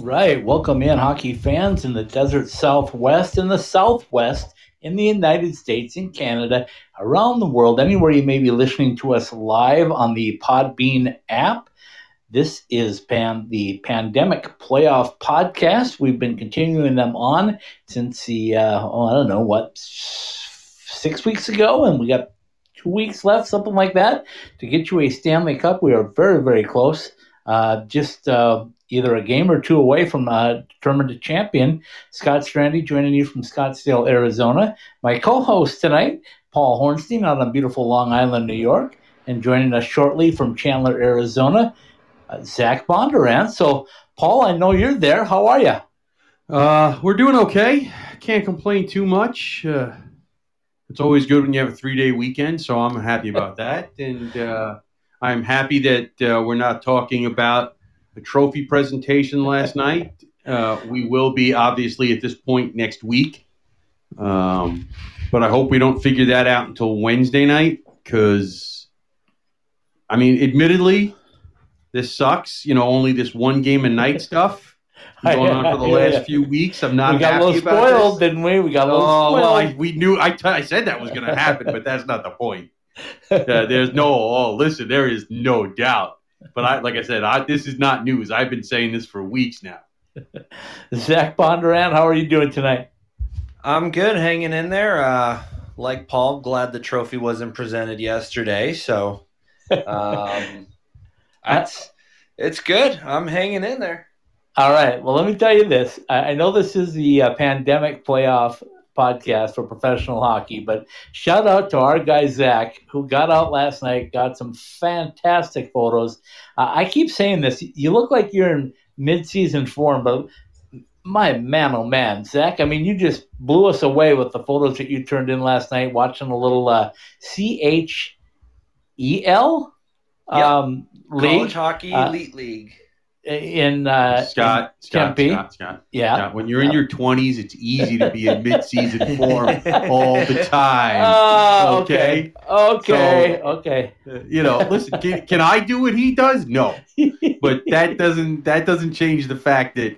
All right. Welcome in, hockey fans in the desert southwest in the southwest in the United States, in Canada, around the world, anywhere you may be listening to us live on the Podbean app. This is Pan, the Pandemic Playoff Podcast. We've been continuing them on since the, uh, oh, I don't know, what, six weeks ago, and we got two weeks left, something like that, to get you a Stanley Cup. We are very, very close. Uh, just uh, either a game or two away from uh, determined champion. Scott Strandy joining you from Scottsdale, Arizona. My co-host tonight, Paul Hornstein, out on beautiful Long Island, New York, and joining us shortly from Chandler, Arizona, uh, Zach Bondurant. So, Paul, I know you're there. How are you? Uh, we're doing okay. Can't complain too much. Uh, it's always good when you have a three-day weekend, so I'm happy about that, and uh, I'm happy that uh, we're not talking about a trophy presentation last night. Uh, we will be obviously at this point next week, um, but I hope we don't figure that out until Wednesday night because, I mean, admittedly, this sucks. You know, only this one game a night stuff going on for the Yeah, last yeah. few weeks. I'm not we got a little spoiled, didn't we? We got a little Oh spoiled. well, I, we knew. I, t- I said that was going to happen, but that's not the point. Uh, there's no. Oh, listen, there is no doubt. But I, like I said, I, this is not news. I've been saying this for weeks now. Zach Bondurant, how are you doing tonight? I'm good, hanging in there. Uh, like Paul, glad the trophy wasn't presented yesterday. So, um, it's it's good. I'm hanging in there. All right. Well, let me tell you this. I, I know this is the uh, pandemic playoff podcast for professional hockey, but shout out to our guy Zach, who got out last night, got some fantastic photos. Uh, I keep saying this. You look like you're in mid-season form, but my man, oh man, Zach! I mean, you just blew us away with the photos that you turned in last night. Watching a little uh, C H E L Yep. um, league College hockey uh, elite league. In uh, Scott, in Scott, Tempe. Scott, Scott, Yeah. Scott. When you're in your 20s, it's easy to be in mid-season form all the time. Oh, Okay. okay. Okay. So- okay. Uh, you know, listen, can, can I do what he does? No, but that doesn't that doesn't change the fact that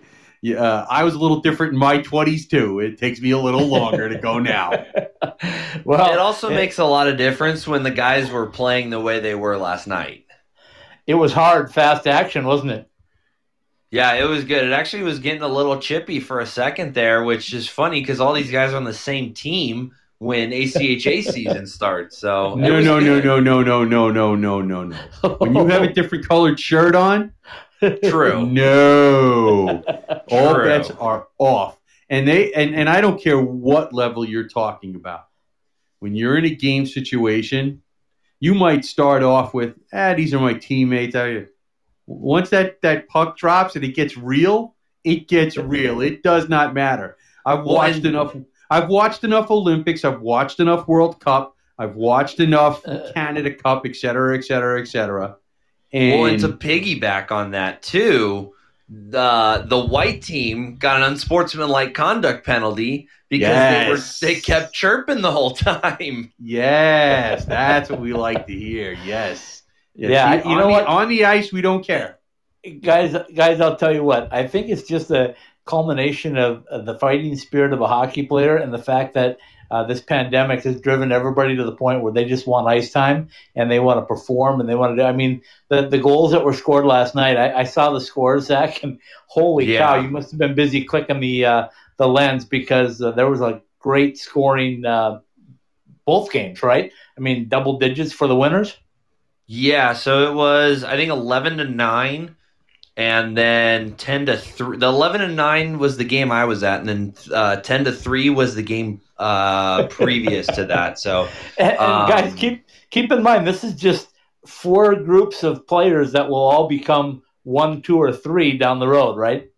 uh, I was a little different in my 20s too. It takes me a little longer to go now. well, it also it, makes a lot of difference when the guys were playing the way they were last night. it was hard, fast action, wasn't it? Yeah, it was good. It actually was getting a little chippy for a second there, which is funny because all these guys are on the same team when ACHA season starts. So No, no, no, no, no, no, no, no, no, no, no. When you have a different colored shirt on, True. no, all bets are off. And they and and I don't care what level you're talking about. When you're in a game situation, you might start off with, "Ah, these are my teammates." I, once that that puck drops and it gets real, it gets real. It does not matter. I've watched and- enough. I've watched enough Olympics. I've watched enough World Cup. I've watched enough Uh, Canada Cup, et cetera, et cetera, et cetera. And Well, and to piggyback on that too, the the white team got an unsportsmanlike conduct penalty because Yes. they were they kept chirping the whole time. yes, that's what we like to hear. Yes. Yeah, See, you on know the, what? On the ice, we don't care. guys, guys, I'll tell you what. I think it's just a culmination of, of the fighting spirit of a hockey player and the fact that uh, this pandemic has driven everybody to the point where they just want ice time and they want to perform and they want to do. I mean, the the goals that were scored last night. I, I saw the scores, Zach, and holy Yeah. cow, you must have been busy clicking the uh, the lens because uh, there was a great scoring uh, both games, right? I mean, double digits for the winners. Yeah, so it was I think eleven to nine, and then ten to three. The eleven to nine was the game I was at, and then uh, ten to three was the game uh, previous to that. So And, and guys, Um, keep keep in mind this is just four groups of players that will all become one, two, or three down the road, right?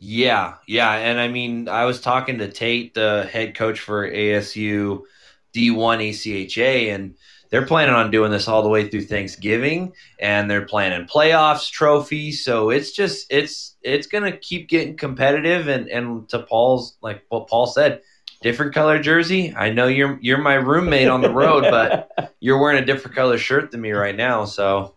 Yeah, yeah, and I mean, I was talking to Tate, the head coach for ASU D1 ACHA, and they're planning on doing this all the way through Thanksgiving, and they're planning playoffs, trophies. So it's just it's it's gonna keep getting competitive, and and to Paul's like what Paul said, different color jersey. I know you're you're my roommate on the road, but you're wearing a different color shirt than me right now, so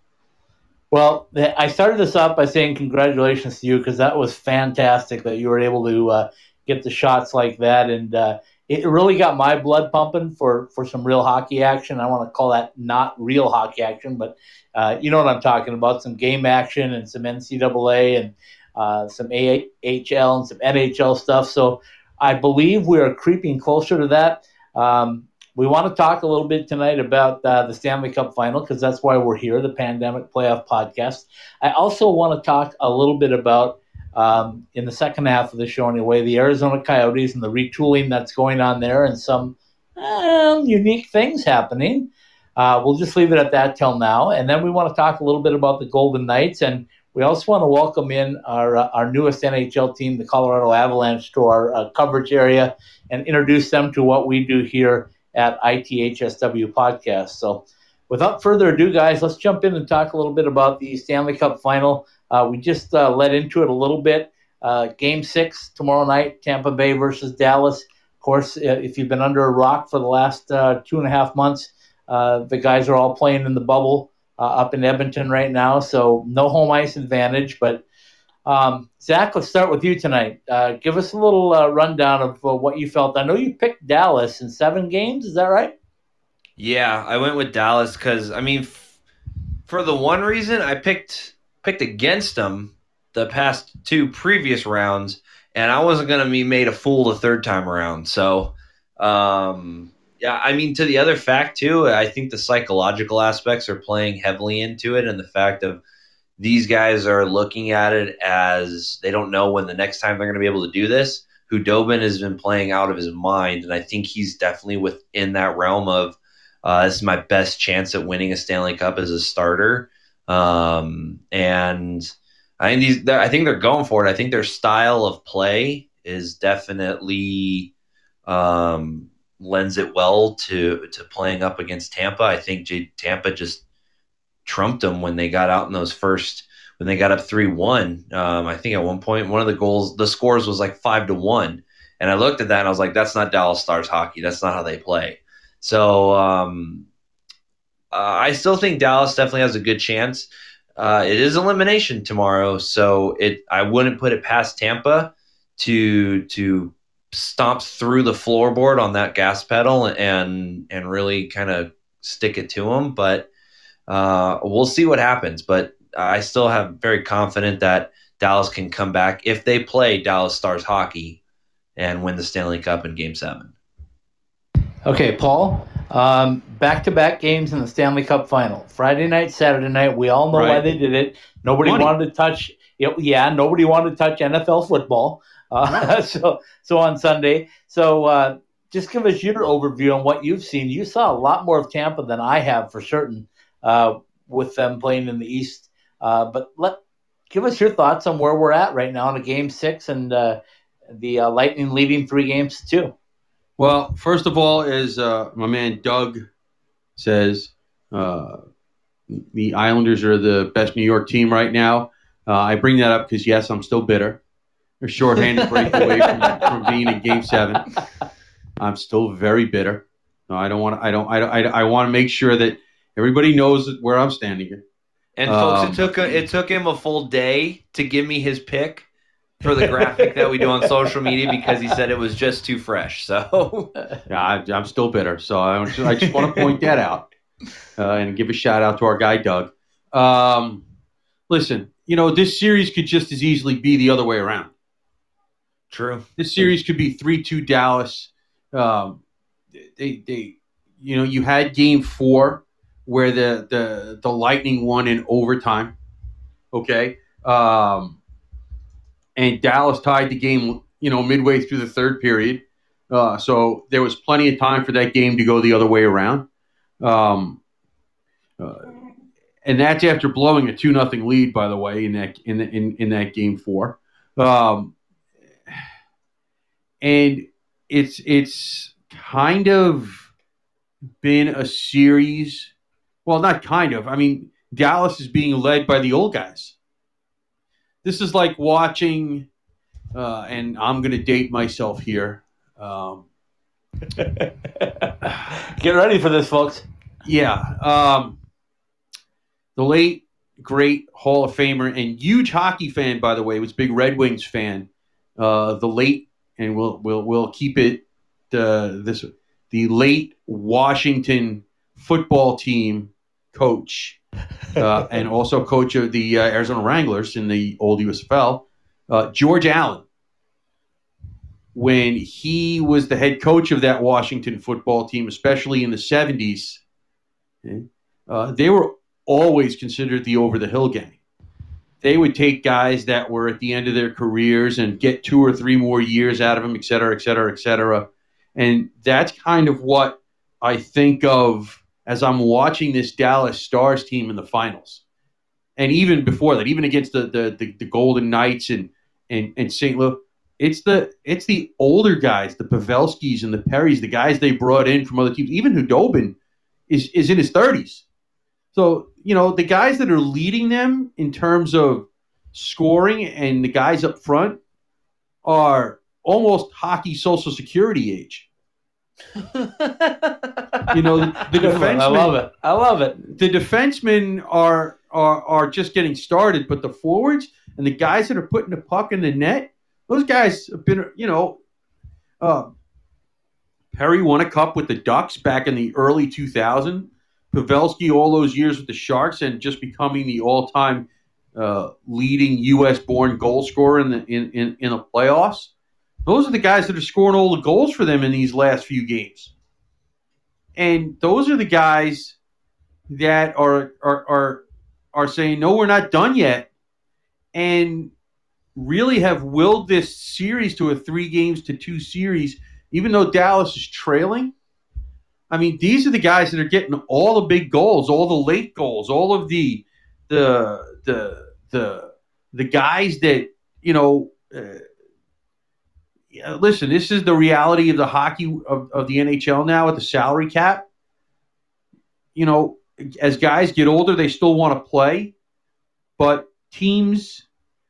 Well, I started this off by saying congratulations to you because that was fantastic that you were able to uh, get the shots like that, and uh, it really got my blood pumping for for some real hockey action. I want to call that not real hockey action, but uh, you know what I'm talking about: some game action and some NCAA and uh, some AHL and some NHL stuff. So I believe we are creeping closer to that. Um, we want to talk a little bit tonight about uh, the Stanley Cup final because that's why we're here, the Pandemic Playoff Podcast. I also want to talk a little bit about, um, in the second half of the show anyway, the Arizona Coyotes and the retooling that's going on there and some uh, unique things happening. Uh, we'll just leave it at that till now. And then we want to talk a little bit about the Golden Knights. And we also want to welcome in our, uh, our newest NHL team, the Colorado Avalanche, to our uh, coverage area and introduce them to what we do here at ITHSW Podcast. So, without further ado, guys, let's jump in and talk a little bit about the Stanley Cup final. Uh, we just uh, led into it a little bit. Uh, game six tomorrow night, Tampa Bay versus Dallas. Of course, uh, if you've been under a rock for the last uh, two and a half months, uh, the guys are all playing in the bubble up in Edmonton right now, so no home ice advantage, but um, Zach, let's start with you tonight. Uh, give us a little uh, rundown of uh, what you felt. I know you picked Dallas in seven games. Is that right? Yeah, I went with Dallas because I mean, f- for the one reason I picked picked against them the past two previous rounds, and I wasn't going to be made a fool the third time around. So, um, yeah, I mean, to the other fact too, I think the psychological aspects are playing heavily into it, and the fact of these guys are looking at it as they don't know when the next time they're going to be able to do this. Khudobin has been playing out of his mind, and I think he's definitely within that realm of uh, this is my best chance at winning a Stanley Cup as a starter. Um, and I think these, I think they're going for it. I think their style of play is definitely um, lends it well to to playing up against Tampa. I think J- Tampa just trumped them when they got out in those first when they got up three one. Um, I think at one point one of the goals the scores was like five to one, and I looked at that and I was like, that's not Dallas Stars hockey. That's not how they play. So um, uh, I still think Dallas definitely has a good chance. Uh, it is elimination tomorrow, so it I wouldn't put it past Tampa to to stomp through the floorboard on that gas pedal and and really kind of stick it to them, but uh, we'll see what happens, but I still have very confident that Dallas can come back if they play Dallas Stars hockey and win the Stanley Cup in Game Seven. Okay, Paul. Back to back games in the Stanley Cup final. Friday night, Saturday night. We all know right. why they did it. Nobody Money. wanted to touch. Yeah, nobody wanted to touch NFL football. Uh, so, so on Sunday. So, uh, just give us your overview on what you've seen. You saw a lot more of Tampa than I have for certain uh, with them playing in the East. Uh, but let give us your thoughts on where we're at right now in a game six and uh, the uh, Lightning leading three games too. Well, first of all, as uh, my man Doug says, uh, the Islanders are the best New York team right now. I bring that up because yes, I'm still bitter. A shorthanded break away from, from being in Game Seven. I'm still very bitter. No, I don't want. I don't. I. I, I want to make sure that Everybody knows where I'm standing here. And folks, um, it took a, it took him a full day to give me his pick for the graphic that we do on social media because he said it was just too fresh. So yeah, I, am still bitter. So I, I just want to point that out uh, and give a shout out to our guy Doug. Um, listen, you know this series could just as easily be the other way around. True. This series could be three two Dallas. Um, they they you know you had Game Four where the the the Lightning won in overtime. Okay, um, and Dallas tied the game. You know, midway through the third period. Uh, so there was plenty of time for that game to go the other way around. Um, uh, and that's after blowing a two nothing lead, by the way, in that in in, in that game four. Um, and it's it's kind of been a series well, not kind of. I mean, Dallas is being led by the old guys. This is like watching, uh, and I'm going to date myself here. Um, Get ready for this, folks. Yeah. Um, the late great Hall of Famer and huge hockey fan, by the way, was big Red Wings fan. Uh, the late, and we'll we'll we'll keep it uh, this the late Washington football team coach, uh, and also coach of the uh, Arizona Wranglers in the old USFL, uh, George Allen. When he was the head coach of that Washington football team, especially in the 70s, uh, they were always considered the over the hill gang. They would take guys that were at the end of their careers and get two or three more years out of them, et cetera, et cetera, et cetera. And that's kind of what I think of as I'm watching this Dallas Stars team in the finals. And even before that, even against the the, the, the Golden Knights and, and, and St. Louis, it's the it's the older guys, the Pavelskis and the Perrys, the guys they brought in from other teams. Even Khudobin is is in his 30s. So, you know, the guys that are leading them in terms of scoring and the guys up front are almost hockey social security age. You know, the, the defensemen. I love it. I love it. The defensemen are, are are just getting started, but the forwards and the guys that are putting the puck in the net, those guys have been, you know, uh, Perry won a cup with the Ducks back in the early 2000s. Pavelski all those years with the Sharks and just becoming the all-time uh, leading U.S.-born goal scorer in the in, in, in the playoffs. Those are the guys that are scoring all the goals for them in these last few games, and those are the guys that are are are are saying no, we're not done yet, and really have willed this series to a three games to two series, even though Dallas is trailing I mean, these are the guys that are getting all the big goals, all the late goals, all of the the the the the guys that you know. Uh, listen, this is the reality of the hockey of, of the NHL now with the salary cap. You know, as guys get older, they still want to play, but teams,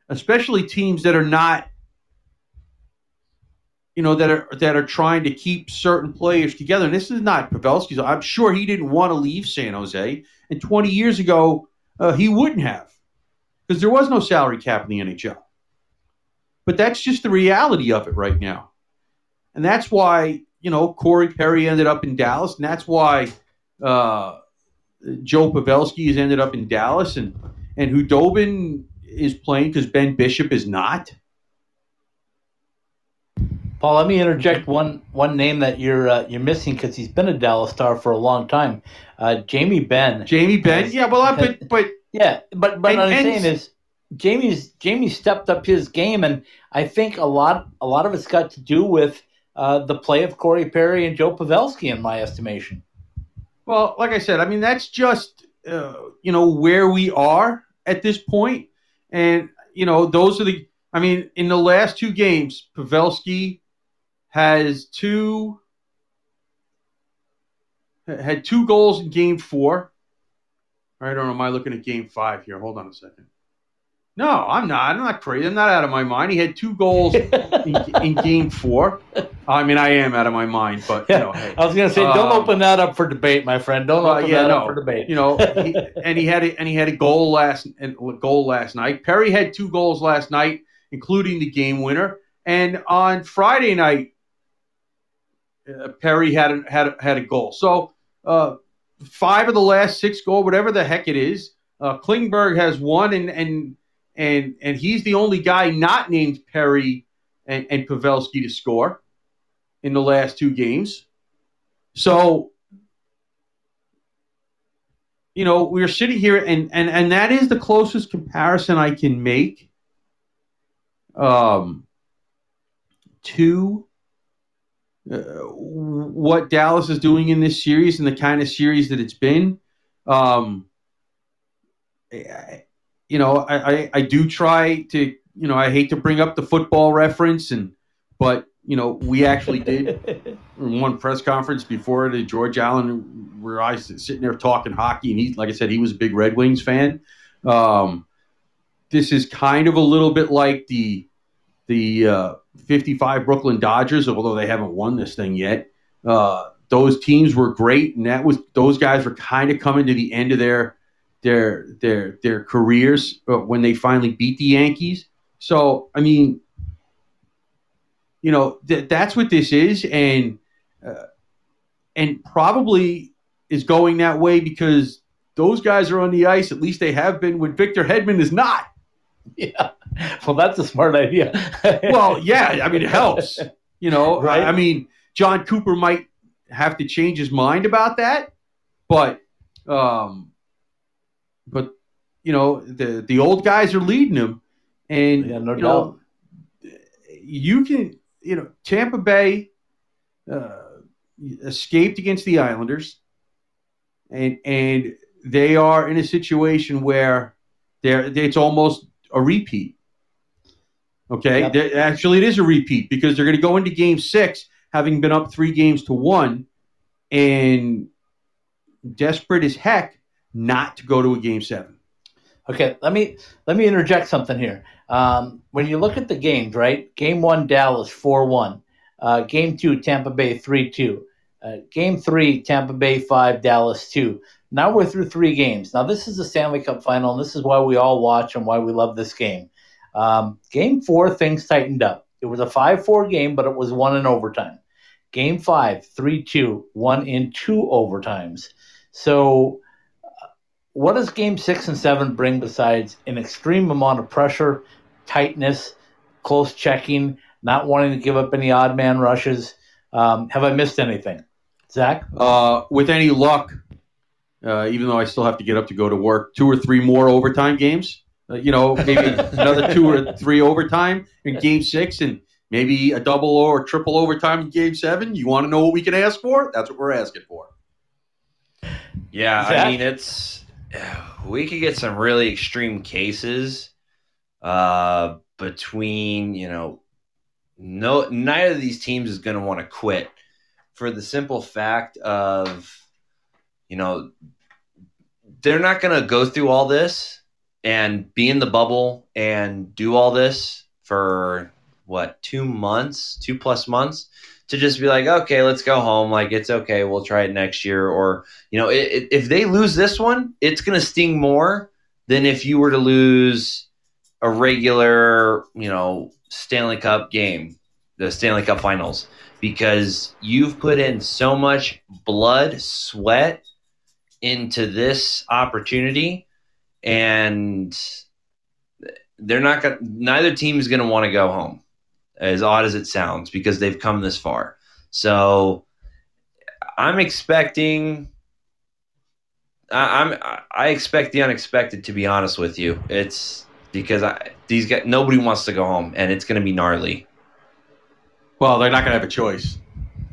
especially teams that are not you know that are that are trying to keep certain players together. And this is not Pavelski's. I'm sure he didn't want to leave San Jose. And 20 years ago, uh, he wouldn't have, because there was no salary cap in the NHL. But that's just the reality of it right now, and that's why you know Corey Perry ended up in Dallas, and that's why uh, Joe Pavelski has ended up in Dallas, and and Khudobin is playing because Ben Bishop is not. Paul, let me interject one one name that you're uh, you're missing because he's been a Dallas Star for a long time. Uh, Jamie Benn. Jamie Benn. Has, yeah, well, I, but but yeah, but but and, what I'm saying is Jamie's Jamie stepped up his game, and I think a lot a lot of it's got to do with uh, the play of Corey Perry and Joe Pavelski, in my estimation. Well, like I said, I mean that's just uh, you know where we are at this point, and you know those are the. I mean, in the last two games, Pavelski has two had two goals in game four. I don't. Am I looking at game five here? Hold on a second. No, I'm not. I'm not crazy. I'm not out of my mind. He had two goals in, in, game four. I mean, I am out of my mind, but you know, hey, I was going to say, don't um, open that up for debate, my friend. Don't open uh, yeah, that no, up for debate. You know, he, and he had a, and he had a goal last and goal last night. Perry had two goals last night, including the game winner. And on Friday night, uh, Perry had a, had a, had a goal. So uh, five of the last six goal, whatever the heck it is. Uh, Klingberg has one, and and and and he's the only guy not named Perry and, and Pavelski to score in the last two games. So you know we're sitting here, and and and that is the closest comparison I can make. Um, to uh, what Dallas is doing in this series and the kind of series that it's been. Um, you know, I, I, I do try to, you know, I hate to bring up the football reference, and but you know, we actually did one press conference before the George Allen, where I was sitting there talking hockey, and he, like I said, he was a big Red Wings fan. Um, this is kind of a little bit like the the uh, 55 Brooklyn Dodgers, although they haven't won this thing yet. Uh, those teams were great, and that was those guys were kind of coming to the end of their their their their careers uh, when they finally beat the Yankees. So I mean, you know th- that's what this is, and uh, and probably is going that way because those guys are on the ice. At least they have been. When Victor Hedman is not. Yeah. Well, that's a smart idea. well, yeah. I mean, it helps. You know, Right. I, I mean, Jon Cooper might have to change his mind about that, but, um, but you know, the the old guys are leading him, and Yeah, no you know, you can, you know, Tampa Bay uh, escaped against the Islanders, and and they are in a situation where they're it's almost a repeat. Okay, Yep. Actually, it is a repeat because they're going to go into Game Six having been up three games to one, and desperate as heck not to go to a Game Seven. Okay, let me let me interject something here. Um, when you look at the games, right? Game one, Dallas four one. Uh, game two, Tampa Bay three two. Uh, game three, Tampa Bay five, Dallas two. Now we're through three games. Now this is the Stanley Cup final, and this is why we all watch and why we love this game. Um, game four, things tightened up. It was a five four game, but it was won in overtime. Game five, three two, won in two overtimes. So what does game six and seven bring besides an extreme amount of pressure, tightness, close checking, not wanting to give up any odd man rushes? Um, have I missed anything? Zach? Uh, with any luck, uh, even though I still have to get up to go to work, two or three more overtime games. Uh, you know, maybe another two or three overtime in Game Six, and maybe a double or triple overtime in Game Seven. You want to know what we can ask for? That's what we're asking for. Yeah, Zach? I mean it's we could get some really extreme cases uh between, you know, no neither of these teams is going to want to quit for the simple fact of you know they're not going to go through all this and be in the bubble and do all this for what, 2 months, 2 plus months to just be like, okay, let's go home. Like it's okay, we'll try it next year. Or you know, it, it, if they lose this one, it's going to sting more than if you were to lose a regular, you know, Stanley Cup game, the Stanley Cup Finals, because you've put in so much blood, sweat into this opportunity, and they're not going. Neither team is going to want to go home as odd as it sounds, because they've come this far. So I'm expecting. I, I'm. I expect the unexpected. To be honest with you, it's because I, these guys. Nobody wants to go home, and it's going to be gnarly. Well, they're not going to have a choice.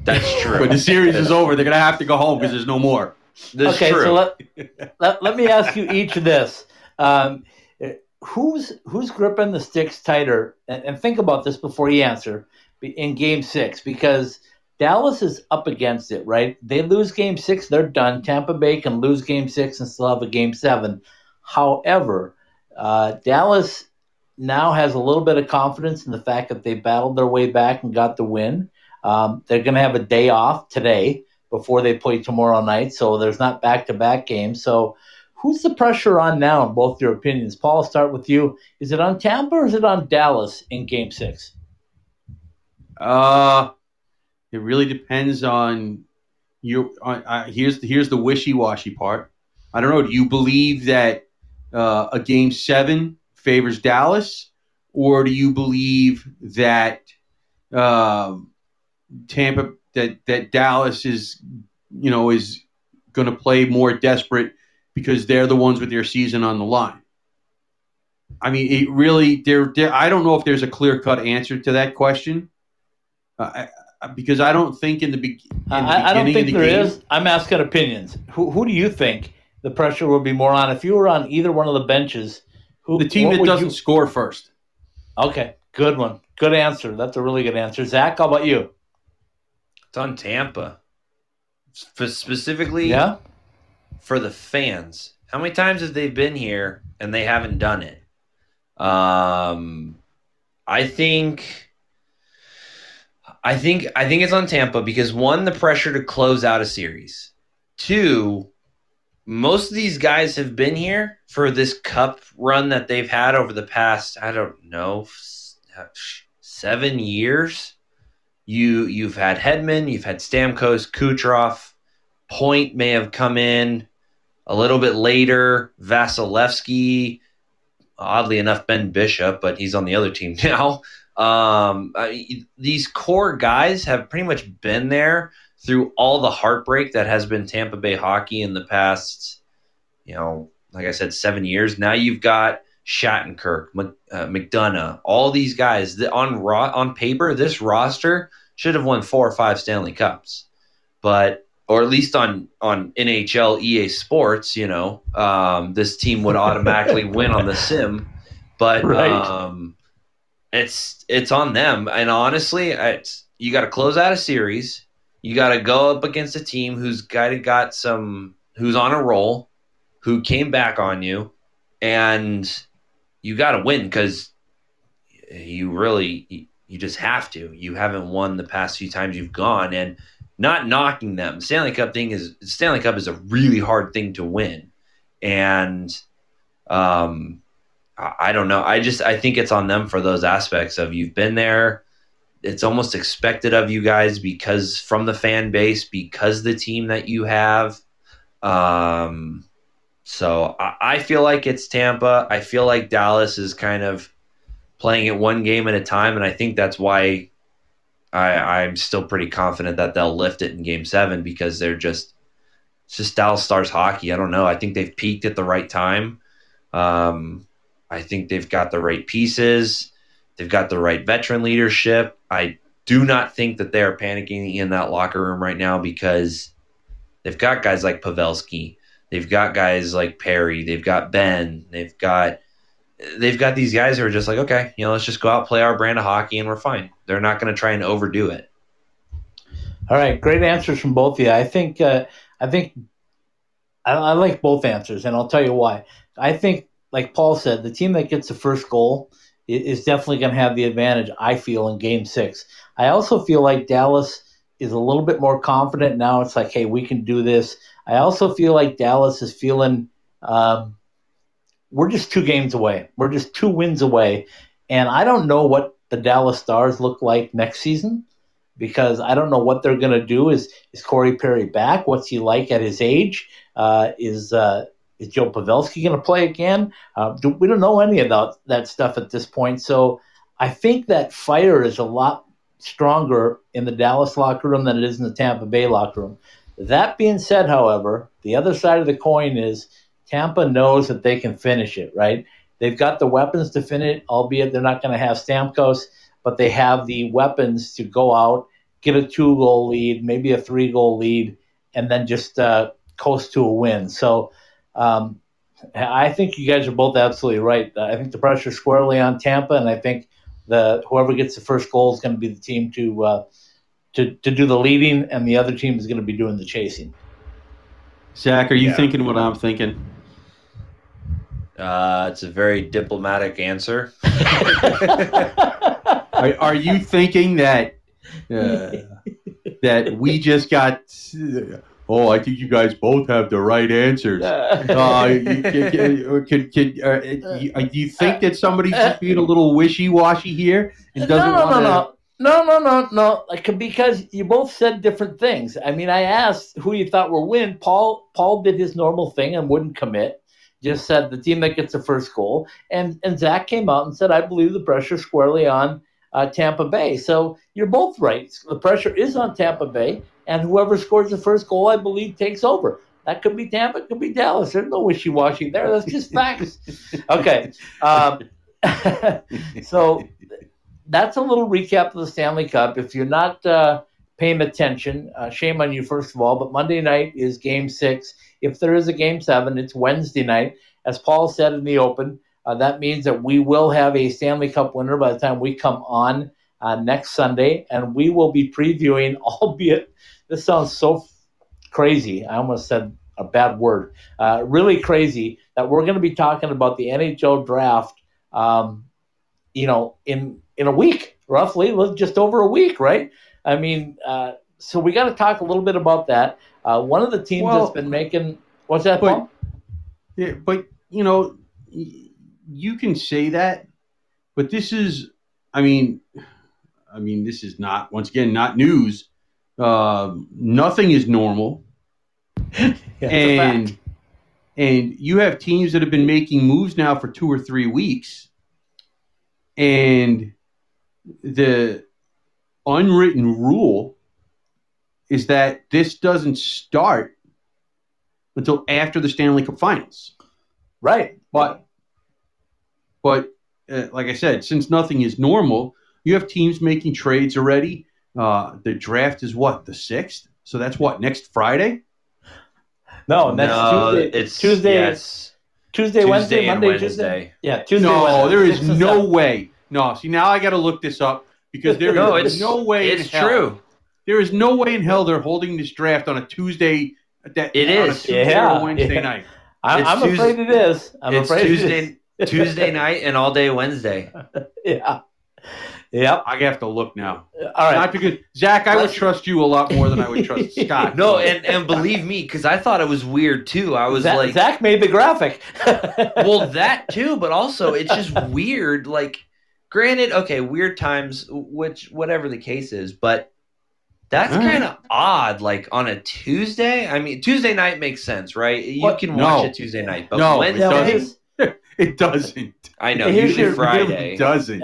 That's true. When the series is over, they're going to have to go home because there's no more. That's okay, true. so let, let, let me ask you each of this. Um, who's who's gripping the sticks tighter? And, and think about this before you answer in game six, because Dallas is up against it, right? They lose game six, they're done. Tampa Bay can lose game six and still have a game seven. However, uh, Dallas now has a little bit of confidence in the fact that they battled their way back and got the win. Um, they're going to have a day off today before they play tomorrow night, so there's not back to back games. So, who's the pressure on now in both your opinions? Paul, I'll start with you. Is it on Tampa or is it on Dallas in game six? Uh, it really depends on you. On, uh, here's here's the wishy washy part. I don't know. Do you believe that uh, a game seven favors Dallas, or do you believe that um, Tampa that that Dallas is you know is going to play more desperate because they're the ones with their season on the line? I mean, it really there. there I don't know if there's a clear cut answer to that question. Uh, I, because I don't think in the, be- in the I, I don't beginning think of the there game, is. I'm asking opinions. Who, who do you think the pressure will be more on? If you were on either one of the benches, who the team that doesn't you- score first. Okay, good one. Good answer. That's a really good answer. Zach, how about you? it's on Tampa, Sp- specifically Yeah. For the fans. How many times have they been here and they haven't done it? Um, I think, I think, I think it's on Tampa because one, the pressure to close out a series. Two, most of these guys have been here for this cup run that they've had over the past, I don't know, seven years. You you've had Hedman, you've had Stamkos, Kucherov, Point may have come in a little bit later. Vasilevskiy, oddly enough, Ben Bishop, but he's on the other team now. Um, these core guys have pretty much been there through all the heartbreak that has been Tampa Bay hockey in the past, you know, like I said, seven years. Now you've got Shattenkirk, uh, McDonagh, all these guys on ro- on paper, this roster should have won four or five Stanley Cups, but or at least on on NHL EA Sports, you know, um, this team would automatically win on the sim. But right. um, it's it's on them, and honestly, it's you got to close out a series you got to go up against a team who's got got some who's on a roll, who came back on you, and you got to win because you really you just have to. You haven't won the past few times you've gone, and not knocking them. Stanley Cup thing is Stanley Cup is a really hard thing to win, and um, I, don't know. I just I think it's on them for those aspects of you've been there it's almost expected of you guys because from the fan base, because the team that you have. Um, so I, I feel like it's Tampa. I feel like Dallas is kind of playing it one game at a time, and I think that's why I, I'm still pretty confident that they'll lift it in Game Seven because they're just it's just Dallas Stars hockey. I don't know. I think they've peaked at the right time. Um, I think they've got the right pieces. They've got the right veteran leadership. I do not think that they are panicking in that locker room right now because they've got guys like Pavelski, they've got guys like Perry, they've got Benn, they've got they've got these guys who are just like, okay, you know, let's just go out play our brand of hockey and we're fine. They're not going to try and overdo it. All right, great answers from both of you. I think uh, I think I, I like both answers, and I'll tell you why. I think, like Paul said, the team that gets the first goal is definitely going to have the advantage, I feel, in game six. I also feel like Dallas is a little bit more confident now. It's like, hey, we can do this. I also feel like Dallas is feeling um, we're just two games away. We're just two wins away. And I don't know what the Dallas Stars look like next season because I don't know what they're going to do. Is is Corey Perry back? What's he like at his age? Uh, is uh, is Joe Pavelski going to play again? Uh, do, we don't know any of that, that stuff at this point. So I think that fire is a lot stronger in the Dallas locker room than it is in the Tampa Bay locker room. That being said, however, the other side of the coin is Tampa knows that they can finish it, right? They've got the weapons to finish it, albeit they're not going to have Stamkos, but they have the weapons to go out, get a two goal lead, maybe a three goal lead, and then just uh, coast to a win. So um, I think you guys are both absolutely right. I think the pressure is squarely on Tampa, and I think the whoever gets the first goal is going to be the team to uh, to to do the leading, and the other team is going to be doing the chasing. Zach, are you yeah. thinking what I'm thinking? Uh, it's a very diplomatic answer. are, are, you thinking that uh, that we just got Oh, I think you guys both have the right answers. Uh, can, can, can, uh, uh, do you think that somebody's just being a little wishy-washy here and doesn't no, no, want to? No, no, no, no, no. Like because you both said different things. I mean, I asked who you thought will win. Paul, Paul did his normal thing and wouldn't commit. Just said the team that gets the first goal. And and Zach came out and said, I believe the pressure squarely on uh, Tampa Bay. So you're both right. The pressure is on Tampa Bay and whoever scores the first goal, I believe, takes over. That could be Tampa, it could be Dallas. There's no wishy washy there. That's just facts. okay. Um, so that's a little recap of the Stanley Cup. If you're not uh, paying attention, uh, shame on you, first of all. But Monday night is game six. If there is a game seven, it's Wednesday night. As Paul said in the open, uh, that means that we will have a Stanley Cup winner by the time we come on uh, next Sunday, and we will be previewing, albeit this sounds so crazy. I almost said a bad word. Uh, really crazy that we're going to be talking about the NHL draft. Um, you know, in in a week, roughly, just over a week, right? I mean, uh, so we got to talk a little bit about that. Uh, one of the teams well, that's been making What's that, But- Yeah, but you know, y- you can say that, but this is, I mean, I mean, this is not once again not news. Uh, nothing is normal, Yeah, and and you have teams that have been making moves now for two or three weeks, and the unwritten rule is that this doesn't start until after the Stanley Cup Finals. right. But, but uh, like I said, since nothing is normal, you have teams making trades already. Uh, the draft is what the sixth, so that's what next Friday. no, and that's no, Tuesday. it's Tuesday, yes, Tuesday, Wednesday, Tuesday and Monday, Tuesday. Yeah, Tuesday. no, Wednesday, there is no seven. way. No, see now I got to look this up because there is No, no, it's way. It's in hell, true. There is no way in hell they're holding this draft on a Tuesday. That, It on a. Tuesday Yeah, or Wednesday yeah. night. I, It's I'm Tuesday- afraid it is. I'm it's afraid Tuesday it Tuesday night and all day Wednesday. yeah. Yep. I have to look now. All right. Not because Zach, I would Let's- trust you a lot more than I would trust Scott. No, and and believe me, because I thought it was weird too. I was Zach, like, Zach made the graphic. well, that too, but also it's just weird. Like, granted, okay, weird times, which whatever the case is, but that's All right. kind of odd. Like on a Tuesday, I mean, Tuesday night makes sense, right? You What? can No. watch it Tuesday night, but No, it Yeah, well, Wednesday, here's- it doesn't. I know, Here's usually your- Friday. really doesn't.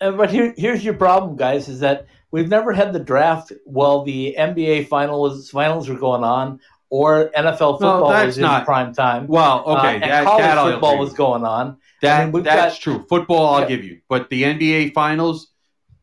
Uh, but here, here's your problem, guys, is that we've never had the draft while the NBA finals finals were going on, or NFL football that's was in prime time. Well, Uh, okay, and that, college that football was going on. That I mean, that's got- true. Football, I'll Yeah. give you, but the NBA finals,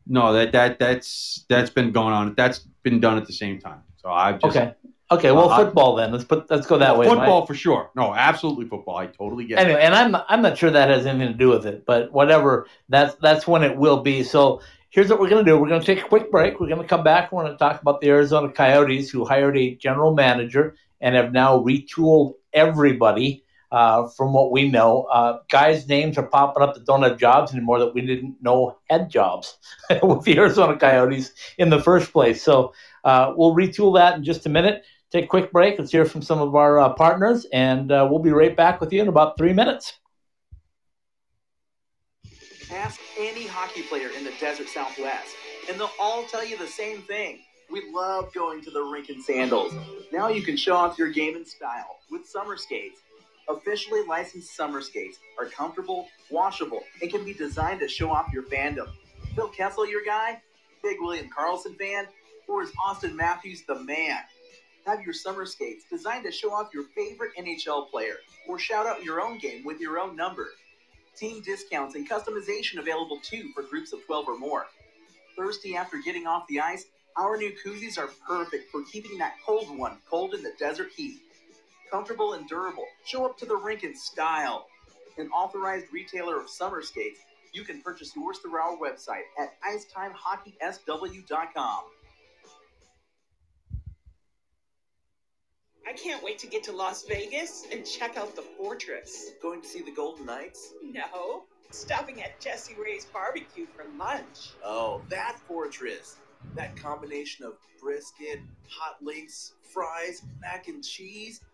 no, that that that's that's been going on. That's been done at the same time. So I've just Okay, okay. Well, Uh, football then. Let's put let's go that way. football for sure. No, absolutely football. I totally get. it. anyway, and I'm I'm not sure that has anything to do with it, but whatever. That's that's when it will be. So here's what we're gonna do. We're gonna take a quick break. We're gonna come back. We're gonna talk about the Arizona Coyotes, who hired a general manager and have now retooled everybody. Uh, from what we know, uh, guys' names are popping up that don't have jobs anymore that we didn't know had jobs with the Arizona Coyotes in the first place. So uh, we'll retool that in just a minute. Take a quick break. Let's hear from some of our uh, partners, and uh, we'll be right back with you in about three minutes. Ask any hockey player in the desert southwest, and they'll all tell you the same thing. We love going to the rink in sandals. Now you can show off your game in style with summer skates. Officially licensed summer skates are comfortable, washable, and can be designed to show off your fandom. Phil Kessel, your guy? Big William Karlsson fan? Or is Auston Matthews the man? Have your summer skates designed to show off your favorite NHL player, or shout out your own game with your own number. Team discounts and customization available too for groups of 12 or more. Thirsty after getting off the ice? Our new koozies are perfect for keeping that cold one cold in the desert heat. Comfortable and durable, show up to the rink in style. An authorized retailer of summer skates, you can purchase yours through our website at icetimehockeysw.com. I can't wait to get to Las Vegas and check out the fortress. Going to see the Golden Knights? No, stopping at Jesse Ray's barbecue for lunch. Oh, that fortress. That combination of brisket, hot links, fries, mac and cheese,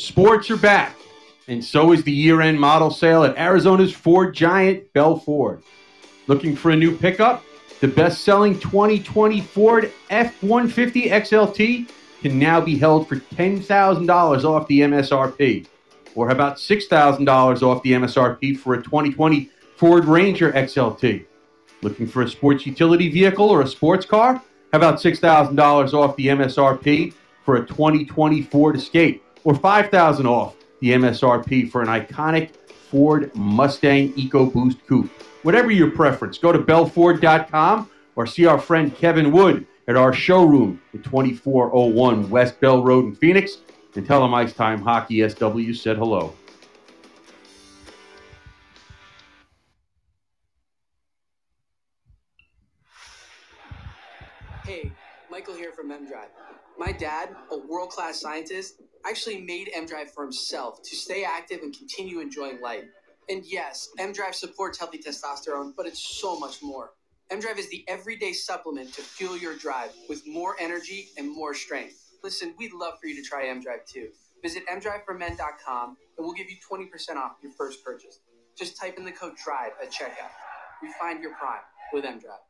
Sports are back, and so is the year-end model sale at Arizona's Ford Giant Bell Ford. Looking for a new pickup? The best-selling 2020 Ford F-150 XLT can now be held for $10,000 off the MSRP. Or how about $6,000 off the MSRP for a 2020 Ford Ranger XLT? Looking for a sports utility vehicle or a sports car? How about $6,000 off the MSRP for a 2020 Ford Escape? Or 5,000 off the MSRP for an iconic Ford Mustang EcoBoost Coupe? Whatever your preference, go to belford.com or see our friend Kevin Wood at our showroom at 2401 West Bell Road in Phoenix. And tell them Ice Time Hockey SW said hello. Hey, Michael here from MDrive. My dad, a world class scientist, actually made MDrive for himself to stay active and continue enjoying life. And yes, MDrive supports healthy testosterone, but it's so much more. MDrive is the everyday supplement to fuel your drive with more energy and more strength. Listen, we'd love for you to try MDrive too. Visit mdriveformen.com and we'll give you 20% off your first purchase. Just type in the code DRIVE at checkout. Refine your prime with MDrive.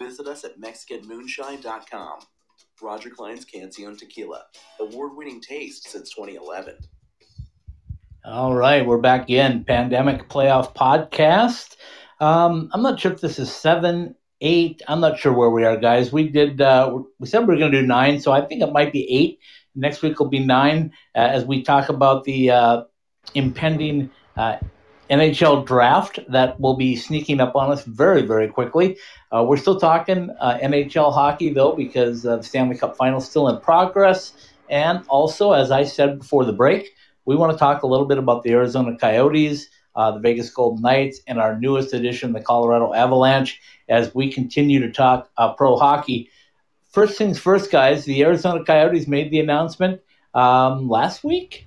Visit us at MexicanMoonshine.com. Roger Klein's Cancion Tequila, award winning taste since 2011. All right, we're back in pandemic playoff podcast. Um, I'm not sure if this is seven, eight. I'm not sure where we are, guys. We did. Uh, we said we are going to do nine, so I think it might be eight. Next week will be nine uh, as we talk about the uh, impending uh, NHL draft that will be sneaking up on us very, very quickly. Uh, we're still talking uh, NHL hockey though because the Stanley Cup Final still in progress, and also as I said before the break we want to talk a little bit about the Arizona Coyotes, uh, the Vegas Golden Knights, and our newest addition, the Colorado Avalanche, as we continue to talk uh, pro hockey. First things first, guys, the Arizona Coyotes made the announcement um, last week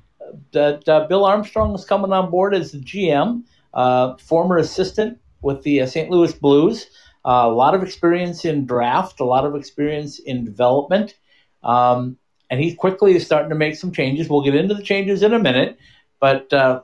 that uh, Bill Armstrong is coming on board as the GM, uh, former assistant with the uh, St. Louis Blues. Uh, a lot of experience in draft, a lot of experience in development. Um, and he's quickly is starting to make some changes. We'll get into the changes in a minute, but uh,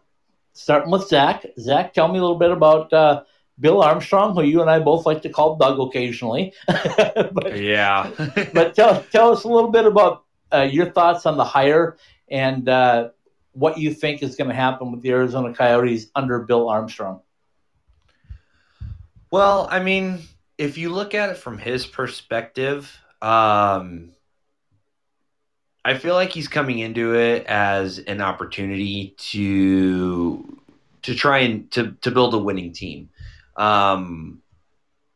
starting with Zach. Zach, tell me a little bit about uh, Bill Armstrong, who you and I both like to call Doug occasionally. but, yeah. but tell tell us a little bit about uh, your thoughts on the hire and uh, what you think is going to happen with the Arizona Coyotes under Bill Armstrong. Well, I mean, if you look at it from his perspective, um, I feel like he's coming into it as an opportunity to to try and to to build a winning team. Um,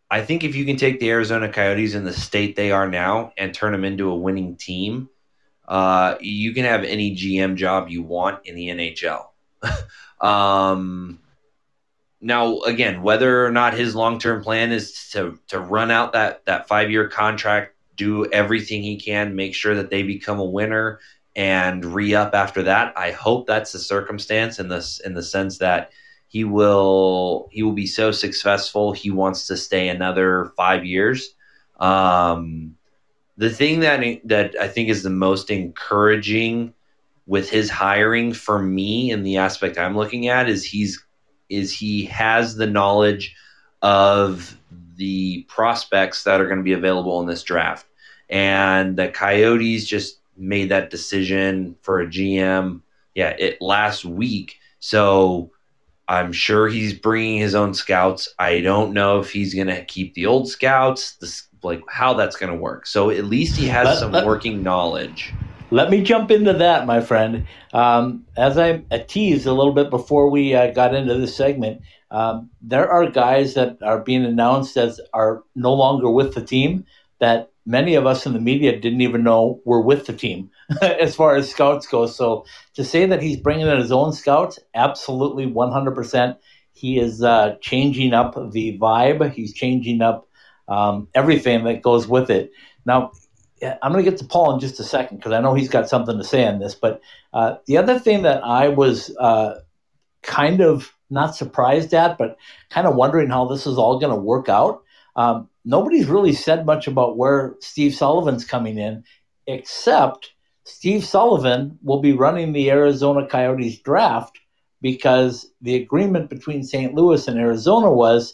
I think if you can take the Arizona Coyotes in the state they are now and turn them into a winning team, uh, you can have any GM job you want in the NHL. um, now, again, whether or not his long term plan is to to run out that that five year contract do everything he can, make sure that they become a winner and re up after that. I hope that's the circumstance in this in the sense that he will he will be so successful he wants to stay another five years. Um, the thing that that I think is the most encouraging with his hiring for me in the aspect I'm looking at is he's is he has the knowledge of the prospects that are going to be available in this draft and the Coyotes just made that decision for a GM. Yeah, it last week. So I'm sure he's bringing his own scouts. I don't know if he's going to keep the old scouts, this, like how that's going to work. So at least he has let, some let, working knowledge. Let me jump into that, my friend. Um, as I teased a little bit before we uh, got into this segment, um, there are guys that are being announced as are no longer with the team that many of us in the media didn't even know were with the team as far as scouts go. So to say that he's bringing in his own scouts, absolutely 100%. He is uh, changing up the vibe. He's changing up um, everything that goes with it. Now, I'm going to get to Paul in just a second because I know he's got something to say on this. But uh, the other thing that I was uh, kind of not surprised at, but kind of wondering how this is all going to work out. Um, nobody's really said much about where Steve Sullivan's coming in, except Steve Sullivan will be running the Arizona Coyotes draft because the agreement between St. Louis and Arizona was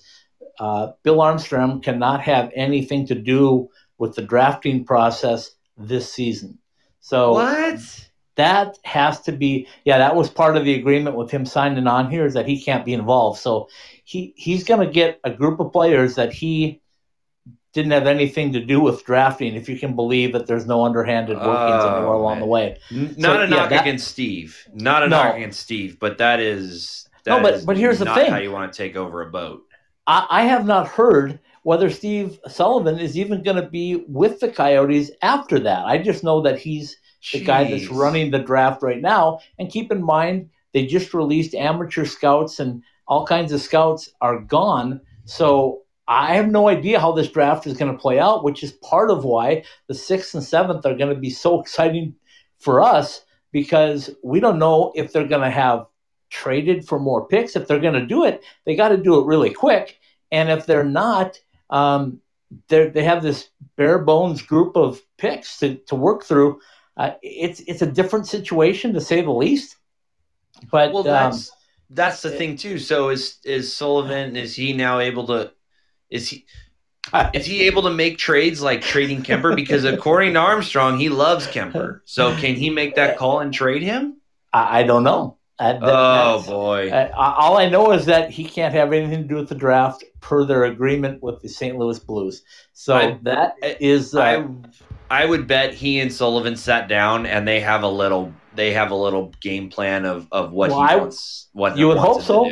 uh, Bill Armstrong cannot have anything to do with the drafting process this season. So What? that has to be yeah that was part of the agreement with him signing on here is that he can't be involved so he he's going to get a group of players that he didn't have anything to do with drafting if you can believe that there's no underhanded workings Oh, anywhere along man. the way N- So, not a yeah, knock that- against Steve. Not a No. knock against Steve, but that is No, but- is but here's the thing. how you want to take over a boat. I, I have not heard whether Steve Sullivan is even going to be with the Coyotes after that. I just know that he's the guy that's running the draft right now. And keep in mind, they just released amateur scouts, and all kinds of scouts are gone. So I have no idea how this draft is going to play out, which is part of why the sixth and seventh are going to be so exciting for us because we don't know if they're going to have traded for more picks. If they're going to do it, they got to do it really quick. And if they're not, um, they they have this bare bones group of picks to, to work through. Uh, it's it's a different situation to say the least. But Well, um, that's that's the thing too. So is is Sullivan? Is he now able to? Is he? Is he able to make trades like trading Kuemper? Because according to Armstrong, he loves Kuemper. So can he make that call and trade him? I, I don't know. Uh, that- Oh boy! Uh, all I know is that he can't have anything to do with the draft per their agreement with the St. Louis Blues. So I- that I- uh, I I would bet he and Sullivan sat down and they have a little they have a little game plan of, of what Well, he wants what you would hope so.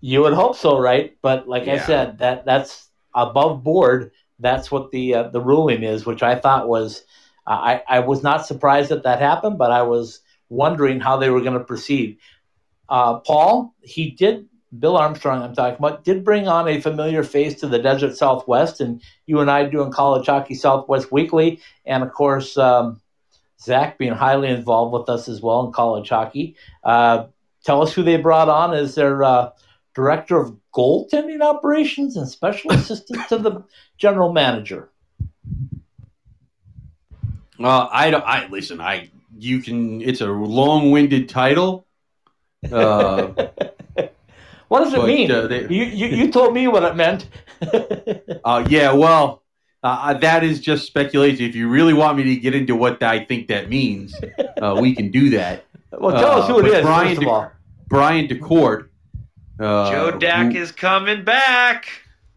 You would hope so, right? But like I said, that that's above board. That's what the uh, the ruling is, which I thought was. Uh, I I was not surprised that that happened, but I was wondering how they were going to proceed. Uh, Paul, he did. Bill Armstrong, I'm talking about, did bring on a familiar face to the Desert Southwest, and you and I doing College Hockey Southwest Weekly, and of course um, Zach being highly involved with us as well in college hockey. Uh, tell us who they brought on as their uh, director of goaltending operations and special assistant to the general manager. Uh, I don't. I listen. I you can. It's a long-winded title. Uh, what does it but, mean? uh, they- you, you you told me what it meant. uh, yeah. Well, uh, that is just speculation. If you really want me to get into what I think that means, uh, we can do that. well, tell us Uh, who it is. Brian first of De- all. Brian Daccord. Uh, Joe Dak who- is coming back.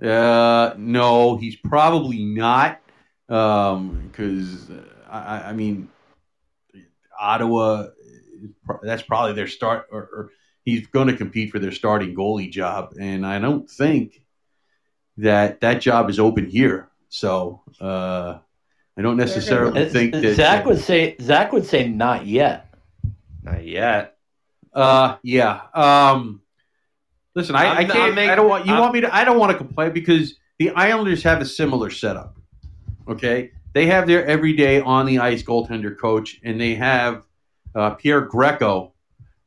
Uh, no, he's probably not. Um, because I, I- I mean, Ottawa. That's probably their start, or, or he's going to compete for their starting goalie job, and I don't think that that job is open here. So uh, I don't necessarily Uh, think that Zach would say Zach would say not yet. Not yet. Uh, yeah. Um, listen, I, I'm- can't. Make- I don't want you I'm- want me to. I don't want to complain because the Islanders have a similar setup. Okay, they have their everyday on the ice goaltender coach, and they have uh, Piero Greco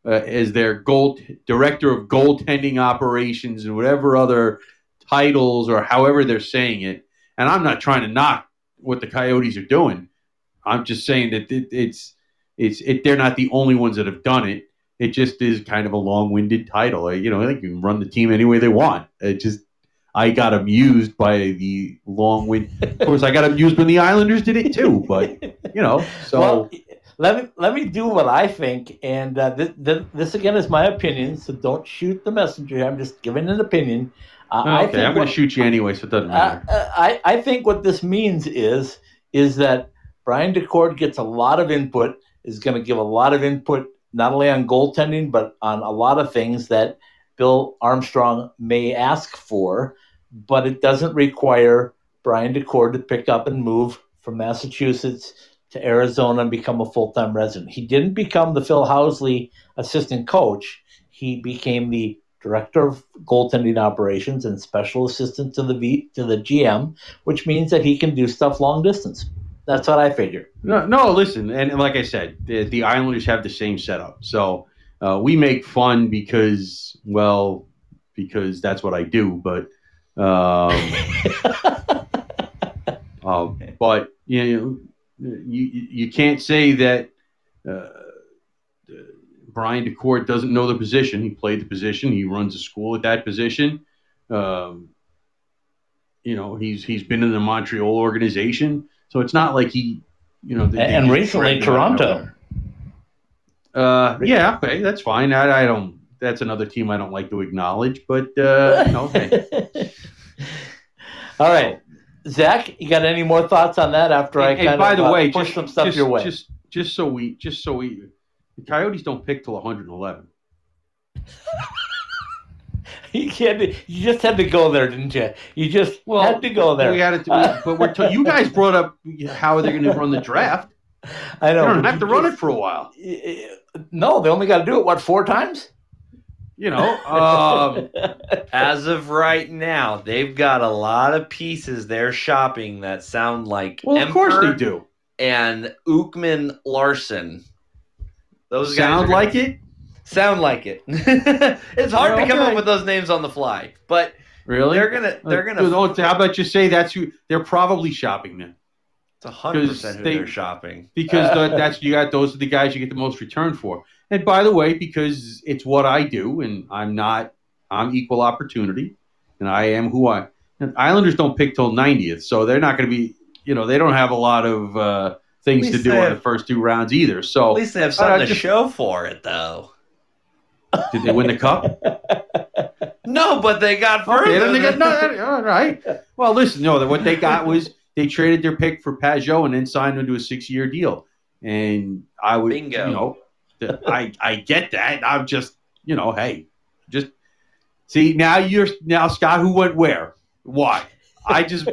uh, as their goal director of goaltending operations and whatever other titles or however they're saying it. And I'm not trying to knock what the Coyotes are doing. I'm just saying that it, it's it's it, they're not the only ones that have done it. It just is kind of a long-winded title. You know, they can run the team any way they want. It just I got amused by the long wind. Of course, I got amused when the Islanders did it too. But you know, so well, let me let me do what I think, and uh, this, this, this again is my opinion. So don't shoot the messenger. I'm just giving an opinion. Uh, I okay, think I'm going to shoot you anyway, so it doesn't matter. uh, I, I think what this means is is that Brian Daccord gets a lot of input, is going to give a lot of input not only on goaltending but on a lot of things that Bill Armstrong may ask for, but it doesn't require Brian Daccord to pick up and move from Massachusetts to Arizona and become a full-time resident. He didn't become the Phil Housley assistant coach. He became the director of goaltending operations and special assistant to the V, to the GM, which means that he can do stuff long distance. That's what I figure. No, no, listen, and like I said, the, the Islanders have the same setup. So uh, we make fun because, well, because that's what I do. But, um, uh, but you know, you you can't say that uh, Brian Daccord doesn't know the position. He played the position. He runs a school at that position. Um, you know, he's he's been in the Montreal organization, so it's not like he, you know, they- they and just recently dragged him out of Toronto. Uh, yeah, okay, that's fine. I, I don't. That's another team I don't like to acknowledge, but uh, hey. All right, Zach, you got any more thoughts on that? After I And- and kind by of the uh, way, push just, some stuff just, your way. Just, just so we, just so we, the Coyotes don't pick till 111. you can't. You just had to go there, didn't you? You just Well, had to go there. We had it, to, but we're t- you guys brought up how they're going to run the draft. I They know. don't have to run just- it for a while. No, they only got to do it what four times? You know, um, As of right now, they've got a lot of pieces they're shopping that sound like well, of course they do. and Ekman-Larsson. Those Sound like it? Sound like it. it's hard Yeah, to come okay. up with those names on the fly, but Really? they're gonna they're gonna. Uh, How about you say that's who they're probably shopping then? It's a hundred percent who they- they're shopping. because the, that's you got those are the guys you get the most return for. And by the way, because it's what I do, and I'm not I'm equal opportunity, and I am who I. And Islanders don't pick till 90th, so they're not going to be. You know, they don't have a lot of uh, things to do they on have- the first two rounds either. So at least they have something Uh, to just- show for it, though. Did they win the cup? No, but they got further. Okay, then they got no. that- All right. Well, listen, no. What they got was they traded their pick for Pageau and then signed him to a six-year deal. And I would, Bingo. you know, I I get that. I'm just, you know, hey, just see now you're now Scott. Who went where? Why? I just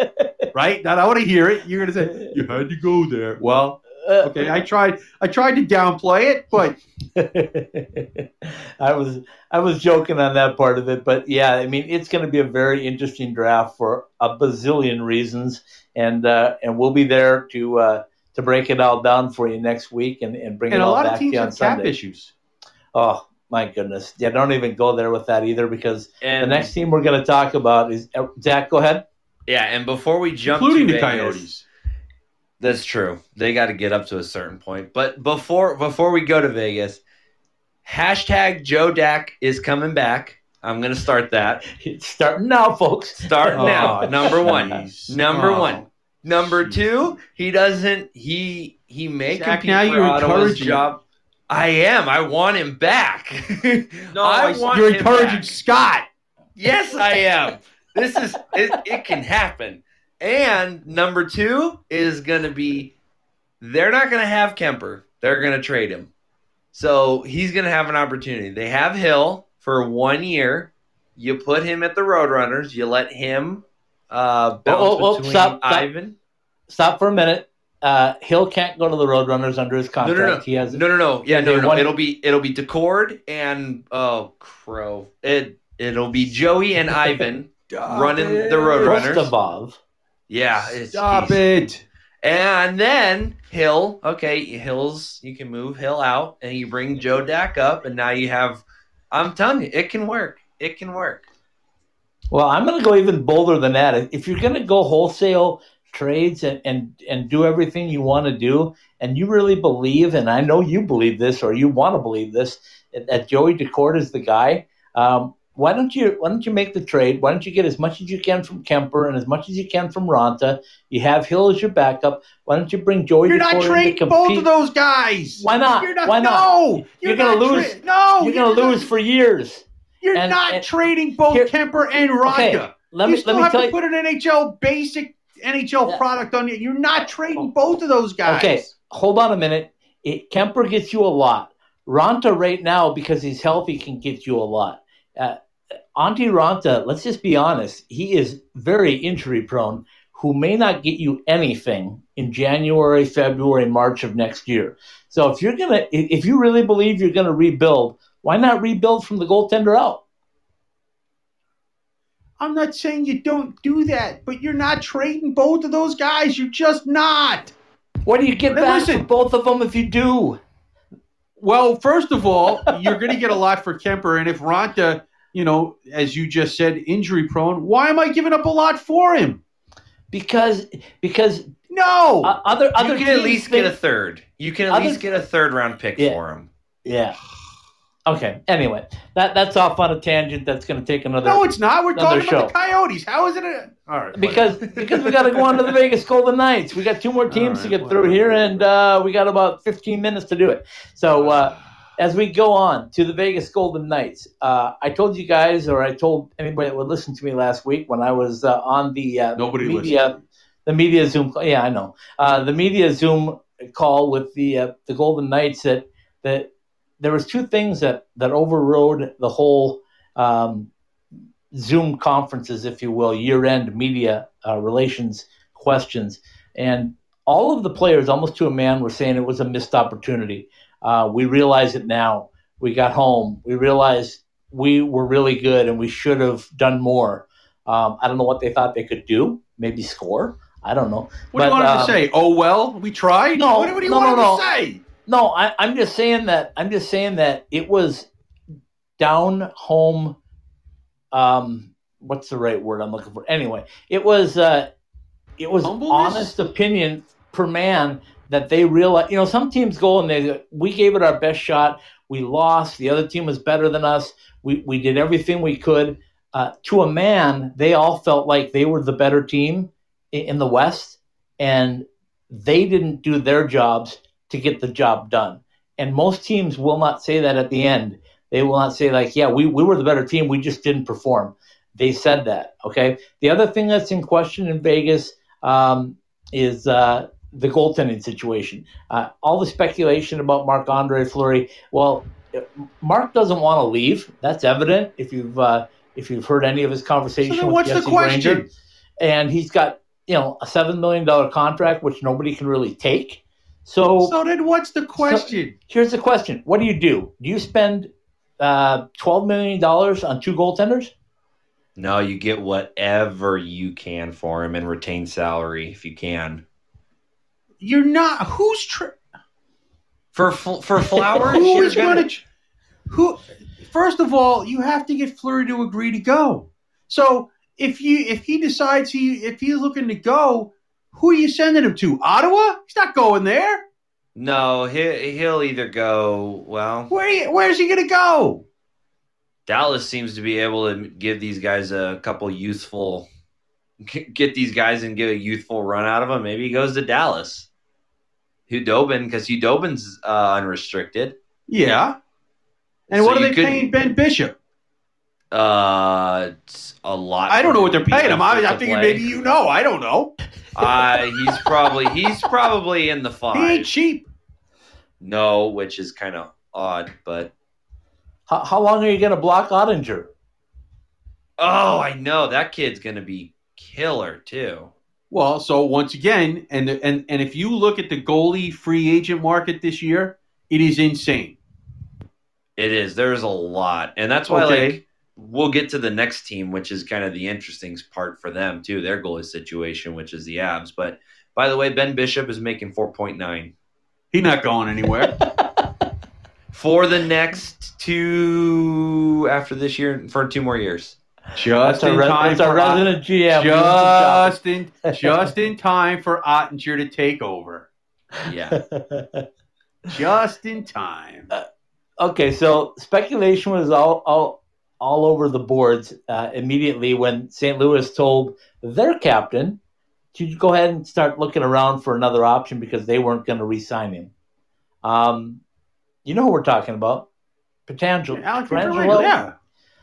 right. Now I want to hear it. You're gonna say you had to go there. Well, okay. I tried. I tried to downplay it, but I was I was joking on that part of it, but yeah, I mean it's going to be a very interesting draft for a bazillion reasons, and uh, and we'll be there to uh, to break it all down for you next week and, and bring and it a all lot back of to you teams on have cap Sunday. issues. Oh my goodness, yeah, don't even go there with that either because and the next team we're going to talk about is uh, Zach. Go ahead. yeah, and before we jump, including to the Vegas- Coyotes. That's true. They got to get up to a certain point. But before before we go to Vegas, hashtag Joe Dak is coming back. I'm gonna start that. It's starting now, folks. Start Oh, now. Number one. jeez. Number Oh. one. Number Jeez. two, he doesn't. He he may Zach, compete now for you're Ottawa's job. I am. I want him back. No, I I- want you're him encouraging back. Scott. Yes, I am. This is it, it can happen. And number two is gonna be they're not gonna have Kuemper. They're gonna trade him. So he's gonna have an opportunity. They have Hill for one year. You put him at the Roadrunners, you let him uh bounce Oh, oh, oh, between stop, stop. Ivan. Stop for a minute. Uh, Hill can't go to the Roadrunners under his contract. no, no. no. He has No, no, no. Yeah, no, no. won- It'll be it'll be Daccord and oh crow. It it'll be Joey and Ivan running the Roadrunners. Rostovov. Yeah, it's, Stop it. And then Hill, okay, Hill's you can move Hill out and you bring Joe Dak up, and now you have. I'm telling you, it can work. It can work. Well, I'm going to go even bolder than that. If you're going to go wholesale trades and, and, and do everything you want to do, and you really believe, and I know you believe this or you want to believe this, that Joey Daccord is the guy, um, why don't you why don't you make the trade? Why don't you get as much as you can from Kuemper and as much as you can from Raanta? You have Hill as your backup. Why don't you bring Joey You're not trading both of those guys. Why not? You're not. Why not? No, You're gonna not lose. tra- no, You're going to not- lose for years. You're and- not and- trading both Here- Kuemper and Raanta. Okay, Let you me still let me have tell to you. put an NHL basic NHL Yeah. product on you. You're not trading both of those guys. Okay, hold on a minute. It, Kuemper gets you a lot. Raanta right now, because he's healthy, can get you a lot. Uh, Antti Raanta, let's just be honest, he is very injury prone, who may not get you anything in January, February, March of next year. So if you're gonna, if if you really believe you're gonna rebuild, why not rebuild from the goaltender out? I'm not saying you don't do that, but you're not trading both of those guys. You're just not. What do you get Now back listen. for both of them if you do? Well, first of all, you're going to get a lot for Kuemper, and if Raanta, you know, as you just said, injury prone, why am I giving up a lot for him? Because because No. uh, other other you can at teams least get a third. You can at Other- least get a third round pick Yeah. for him. yeah. Okay. Anyway, that that's off on a tangent. That's going to take another. No, it's not. We're Another talking about the Coyotes. How is it? A, all right. because because we got to go on to the Vegas Golden Knights. We got two more teams to right, get through here, and uh, we got about 15 minutes to do it. So uh, as we go on to the Vegas Golden Knights, uh, I told you guys, or I told anybody that would listen to me last week when I was uh, on the uh, Nobody media, the media Zoom. Yeah, I know uh, the media Zoom call with the uh, the Golden Knights that that there was two things that that overrode the whole. Um, Zoom conferences, if you will, year-end media uh, relations questions, and all of the players, almost to a man, were saying it was a missed opportunity. Uh, we realize it now. We got home. We realized we were really good, and we should have done more. Um, I don't know what they thought they could do. Maybe score. I don't know. what do you want um, to say? Oh well, we tried. No, What, what do you no, want no, no. to say? No, I, I'm just saying that. I'm just saying that it was down home. Um, what's the right word I'm looking for? Anyway, it was uh, it was Humbleness? honest opinion per man that they realize. You know, some teams go and they we gave it our best shot. We lost. The other team was better than us. We we did everything we could. Uh, to a man, they all felt like they were the better team i- in the West, and they didn't do their jobs to get the job done. And most teams will not say that at the end. They will not say, like, yeah, we, we were the better team, we just didn't perform. They said that. Okay. The other thing that's in question in Vegas um, is uh, the goaltending situation. Uh, all the speculation about Marc Andre Fleury. Well, Mark doesn't want to leave. That's evident if you've uh, if you've heard any of his So conversation then with what's the Jesse Granger question? and he's got you know a seven million dollar contract which nobody can really take. So, So then what's the question? here's the question: What do you do? Do you spend uh, twelve million dollars on two goaltenders? No, you get whatever you can for him and retain salary if you can. You're not. Who's For for Flowers, Who is going to? Who? First of all, you have to get Fleury to agree to go. So if you if he decides he if he's looking to go, who are you sending him to? Ottawa? He's not going there. No, he he'll either go. Well, Where you, where's he going to go? Dallas seems to be able to give these guys a couple youthful, get these guys and get a youthful run out of them. Maybe he goes to Dallas. Khudobin, because Khudobin's uh, unrestricted. Yeah. And So what are they could- paying Ben Bishop? Uh, a lot. I don't know what they're paying him. I, fit I to figured maybe you know. I don't know. Uh, he's probably he's probably in the He ain't cheap. No, which is kind of odd, but How, how long are you going to block Oettinger? oh, I know that kid's gonna be killer too. Well, so once again, and and and if you look at the goalie free agent market this year, it is insane. It is. There's a lot, and that's why Okay. like we'll get to the next team, which is kind of the interesting part for them too. Their goalie situation, which is the Abs. But by the way, Ben Bishop is making four point nine He's not going anywhere. for the next two after this year for two more years. Just in re- time for resident GM. doing some job. just in just in time for Oettinger to take over. Yeah, Just in time. okay, so speculation was all all, all over the boards uh, immediately when St. Louis told their captain to go ahead and start looking around for another option because they weren't going to re-sign him. Um, you know who we're talking about? Pietrangelo. Alex Pietrangelo? Pietrangelo, yeah.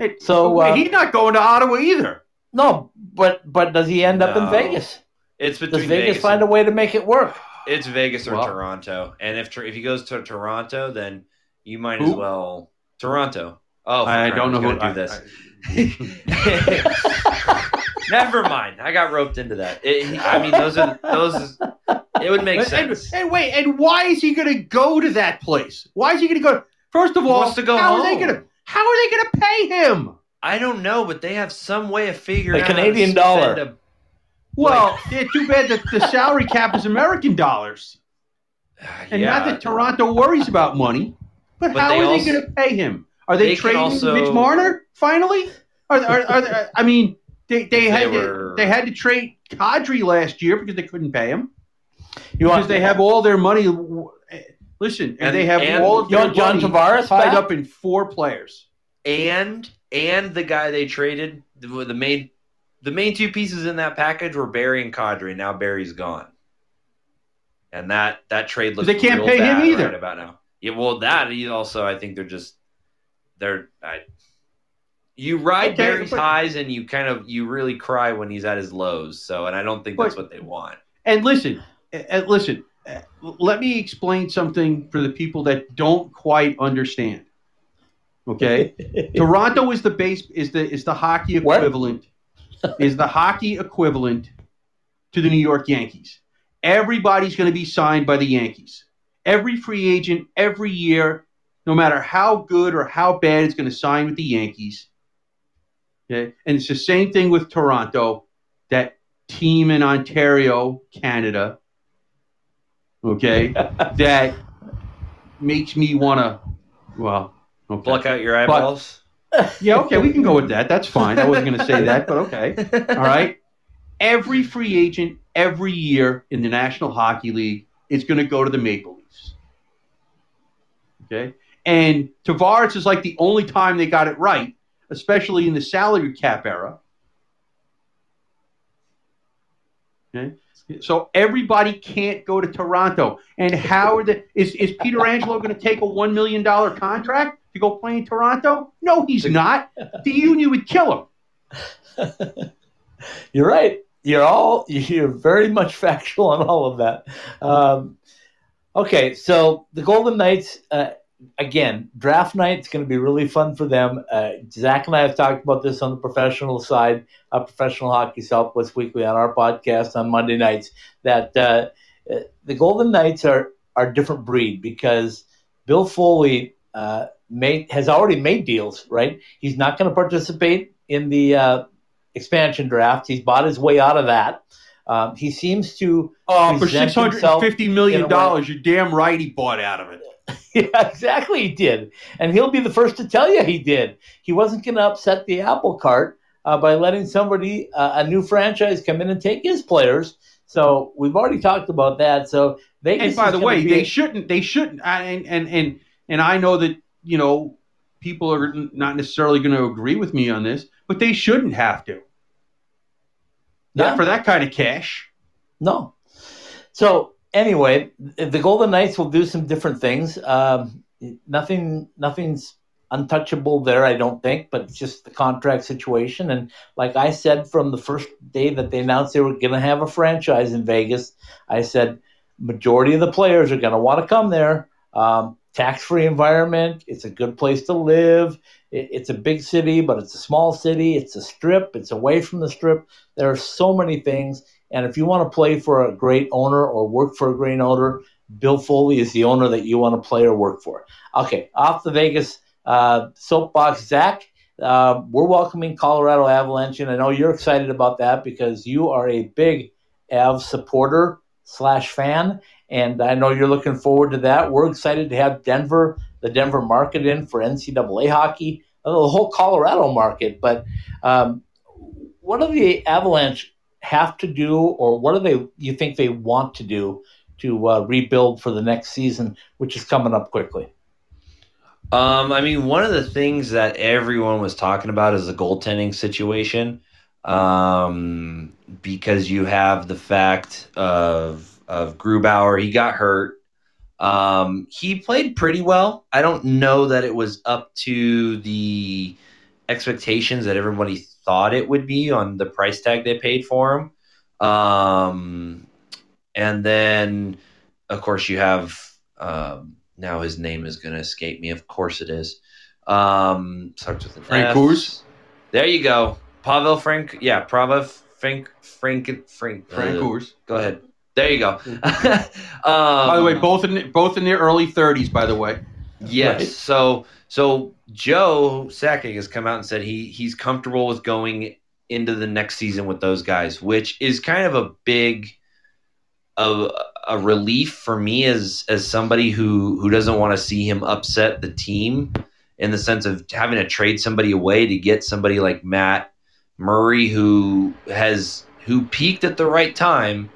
Hey, So, uh, he's not going to Ottawa either. No, but but does he end up in Vegas? it's Does between Vegas, Vegas. find a way to make it work? it's Vegas or Well- Toronto, and if if he goes to Toronto, then you might as well Toronto. Oh, I for don't know crying, who I was I- gonna do this. Never mind. I got roped into that. It, I mean, those are those. It would make And, sense. and wait, and why is he going to go to that place? Why is he going to go? First of He all, wants to go how are they home. Going to? How are they going to pay him? I don't know, but they have some way of figuring The out how to Canadian spend dollar. a- Well, yeah, too bad that the salary cap is American dollars, and yeah, not that Toronto worries about money. But, But how they are also- they going to pay him? Are they, they trading also- Mitch Marner finally? Are, are, are, are- uh, I mean, they, they had they to, were- they had to trade Kadri last year because they couldn't pay him You because they have all their money. Listen, and, And- they have and- all of want John Tavares tied up in four players. and and the guy they traded the, the main the main two pieces in that package were Barrie and Kadri. Now Barrie's gone, and that that trade looks They can't pay him either. right about now. Yeah, well, that he also I think they're just they're I, you ride Okay, Barrie's but- highs and you kind of you really cry when he's at his lows. So, and I don't think that's what they want. And listen, and listen. Uh, Let me explain something for the people that don't quite understand. Okay, Toronto is the base is the is the hockey equivalent is the hockey equivalent to the New York Yankees. Everybody's going to be signed by the Yankees. Every free agent every year, no matter how good or how bad, is going to sign with the Yankees. Okay, and it's the same thing with Toronto, that team in Ontario, Canada. Okay, that makes me want to. Well, okay. Pluck out your eyeballs. Yeah, okay, we can go with that. That's fine. I wasn't going to say that, but okay. All right. Every free agent every year in the National Hockey League is going to go to the Maple Leafs. Okay. And Tavares is like the only time they got it right, especially in the salary cap era. Okay. So everybody can't go to Toronto. And how are the is, is Pietrangelo going to take a one million dollar contract to go play in Toronto? No, he's not. The union would kill him. You're right. You're all you're very much factual on all of that. Um, okay, so the Golden Knights uh, again draft night is going to be really fun for them. Uh, Zach and I have talked about this on the professional side, uh, Professional Hockey Southwest Weekly on our podcast on Monday nights. That uh, uh, the Golden Knights are are a different breed because Bill Foley uh, made has already made deals. Right, he's not going to participate in the uh, expansion draft. He's bought his way out of that. Um, he seems to, Oh, for six hundred and fifty million dollars, you're damn right he bought out of it. yeah, exactly, he did, and he'll be the first to tell you he did. He wasn't going to upset the apple cart uh, by letting somebody, uh, a new franchise, come in and take his players. So we've already talked about that. So they. And by the way, they a- shouldn't. They shouldn't. I- And and and and I know that you know people are not necessarily going to agree with me on this, but they shouldn't have to. Yeah. Not for that kind of cash. No. So anyway, the Golden Knights will do some different things. Um, nothing, nothing's untouchable there, I don't think. But it's just the contract situation. And like I said from the first day that they announced they were going to have a franchise in Vegas, I said majority of the players are going to want to come there. Um, tax-free environment. It's a good place to live. It, it's a big city, but it's a small city. It's a strip. It's away from the strip. There are so many things. And if you want to play for a great owner or work for a great owner, Bill Foley is the owner that you want to play or work for. Okay, off the Vegas uh, soapbox, Zach. Uh, we're welcoming Colorado Avalanche, and I know you're excited about that because you are a big Av supporter slash fan, and I know you're looking forward to that. We're excited to have Denver, the Denver market in for NCAA hockey, the whole Colorado market. But um, what do the Avalanche have to do, or what do they you think they want to do to uh, rebuild for the next season, which is coming up quickly? Um, I mean, one of the things that everyone was talking about is the goaltending situation, um, because you have the fact of of Grubauer. He got hurt. Um, he played pretty well. I don't know that it was up to the expectations that everybody thought it would be on the price tag they paid for him. Um, and then, of course, you have um, now his name is going to escape me. Of course, it is. Um, starts with an Frank. Coors? There you go, Pavel Frank. Yeah, Pavel Frank Frank Frank. Frank uh, Coors. Go ahead. There you go. um, By the way, both in both in their early thirties. By the way, Yes. Right. So so Joe Sakic has come out and said he he's comfortable with going into the next season with those guys, which is kind of a big a, a relief for me as as somebody who who doesn't want to see him upset the team in the sense of having to trade somebody away to get somebody like Matt Murray who has who peaked at the right time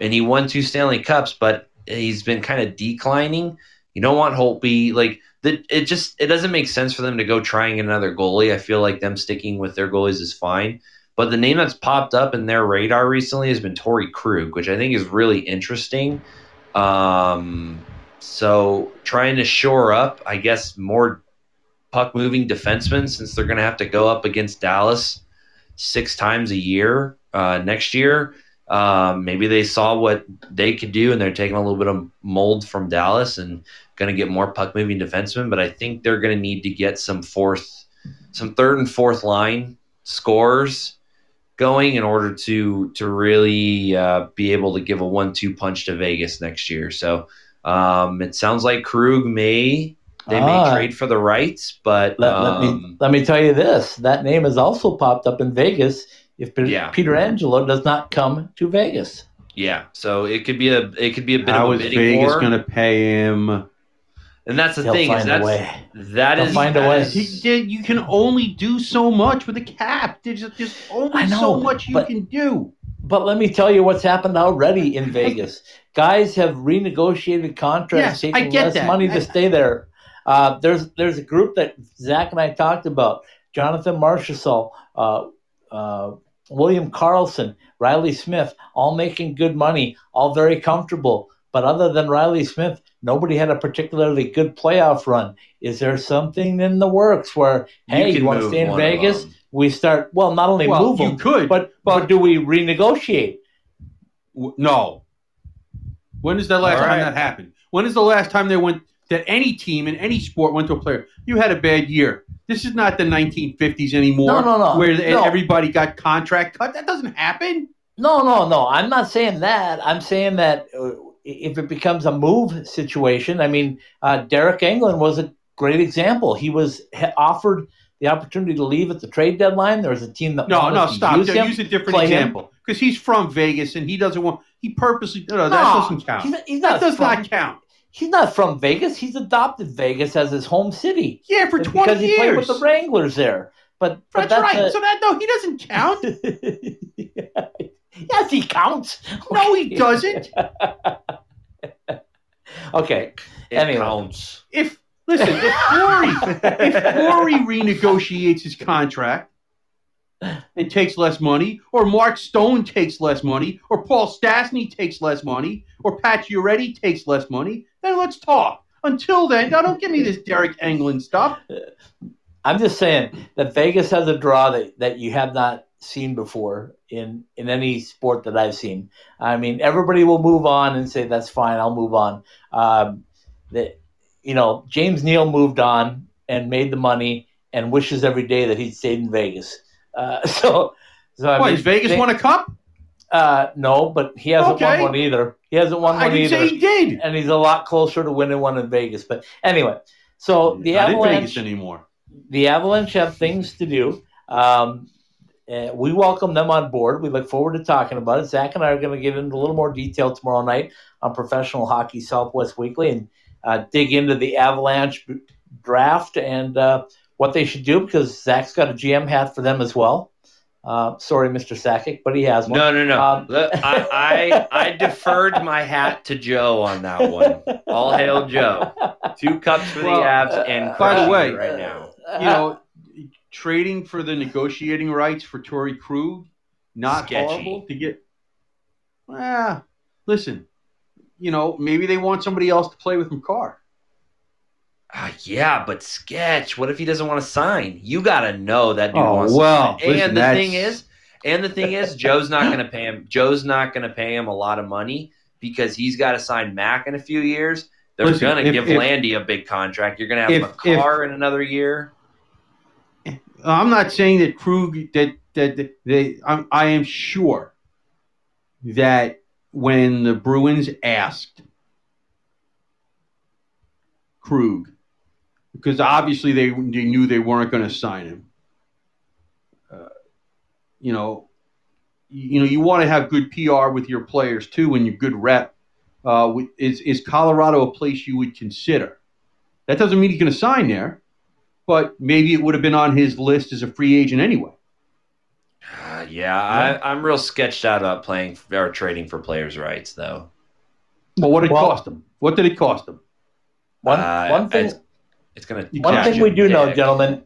and he won two Stanley Cups, but he's been kind of declining You don't want Holtby. Like the, it just it doesn't make sense for them to go trying another goalie. I feel like them sticking with their goalies is fine. But the name that's popped up in their radar recently has been Torey Krug, which I think is really interesting. Um, so trying to shore up, I guess, more puck moving defensemen since they're going to have to go up against Dallas six times a year uh, next year. Um, maybe they saw what they could do and they're taking a little bit of mold from Dallas and going to get more puck moving defensemen. But I think they're going to need to get some fourth, some third and fourth line scores going in order to to really uh, be able to give a one two punch to Vegas next year. So um, it sounds like Krug may they Ah. may trade for the rights, but Let, let me um, let me tell you this: that name has also popped up in Vegas. If Yeah. Pietrangelo does not come to Vegas, yeah, so it could be a it could be a bit How of is a bidding Vegas going to pay him? and that's the he'll thing is find a that's way. that He'll is find a way. is- He. You can only do so much with a cap. There's just, there's only know, so much you but- can do. But let me tell you what's happened already in Vegas. Guys have renegotiated contracts, Yes, taking less that. money I- to stay there. Uh, there's there's a group that Zach and I talked about: Jonathan Marchessault, uh, uh, William Karlsson, Reilly Smith, all making good money, all very comfortable. But other than Reilly Smith, nobody had a particularly good playoff run. Is there something in the works where, hey, you, can want to move stay in Vegas? We start well, not only Well, move you them, could, but but do we renegotiate? W- No. When is the last All time that happened? When is the last time they went that any team in any sport went to a player? You had a bad year. This is not the 1950s anymore. No, no, no. Where No. everybody got contract cut. That doesn't happen. No, no, no. I'm not saying that. I'm saying that uh, if it becomes a move situation, I mean, uh, Deryk Engelland was a great example. He was offered the opportunity to leave at the trade deadline. There was a team that No, no, stop. Use, him. use a different example because he's from Vegas and he doesn't want. He purposely. No, no, that doesn't count. He's, he's that not does from, not count. He's not from Vegas. He's adopted Vegas as his home city Yeah, for It's twenty because he years. played with the Wranglers there. But, but that's, right. a- so that no, he doesn't count. yes, he counts. no, he doesn't. Okay. It Anyway. counts. If listen, if Corey if Corey renegotiates his contract and takes less money, or Mark Stone takes less money, or Paul Stastny takes less money, or Pacioretty takes less money, let's talk. Until then, now don't give me this Deryk Engelland stuff. I'm just saying that Vegas has a draw that, that you have not seen before in, in any sport that I've seen. I mean, everybody will move on and say, that's fine, I'll move on. Um, that, you know, James Neal moved on and made the money and wishes every day that he'd stayed in Vegas. Uh, so, so I Why, mean, Vegas they- won a cup? Uh, no, but he hasn't Okay. won one either. He hasn't won I one either. say he did. and he's a lot closer to winning one in Vegas. But anyway, so the Not Avalanche anymore. the Avalanche have things to do. Um, uh, we welcome them on board. We look forward to talking about it. Zach and I are going to get into a little more detail tomorrow night on Professional Hockey Southwest Weekly and uh, dig into the Avalanche draft and uh, what they should do because Zach's got a GM hat for them as well. Uh, sorry, Mr. Sakic, but he has one. No, no, no. Um, Look, I, I I deferred my hat to Joe on that one. All hail Joe. Two cups for Well, the abs and by the way, right now. Uh, You know, trading for the negotiating rights for Torey Krug, not Sketchy. horrible to get. Ah, listen, you know, maybe they want somebody else to play with Makar. Ah, yeah, but sketch. What if he doesn't want to sign? You got to know that dude Oh, wants well, to listen, And the that's- thing is, and the thing is, Joe's not going to pay him. Joe's not going to pay him a lot of money because he's got to sign Mac in a few years. They're Listen, going to if- give if- Landy a big contract. You're going to have If- Makar in another year. I'm not saying that Krug that that, that they. I'm, I am sure that when the Bruins asked Krug, because obviously they they knew they weren't going to sign him. Uh, you know, you, you know you want to have good PR with your players too, and your good rep. Uh, is is Colorado a place you would consider? That doesn't mean he's going to sign there but maybe it would have been on his list as a free agent anyway. Uh, yeah, I, I'm real sketched out about playing or trading for players' rights, though. Well, what did it Well- cost him? What did it cost him? One, Uh, one thing, it's, going to. one thing we do know, gentlemen,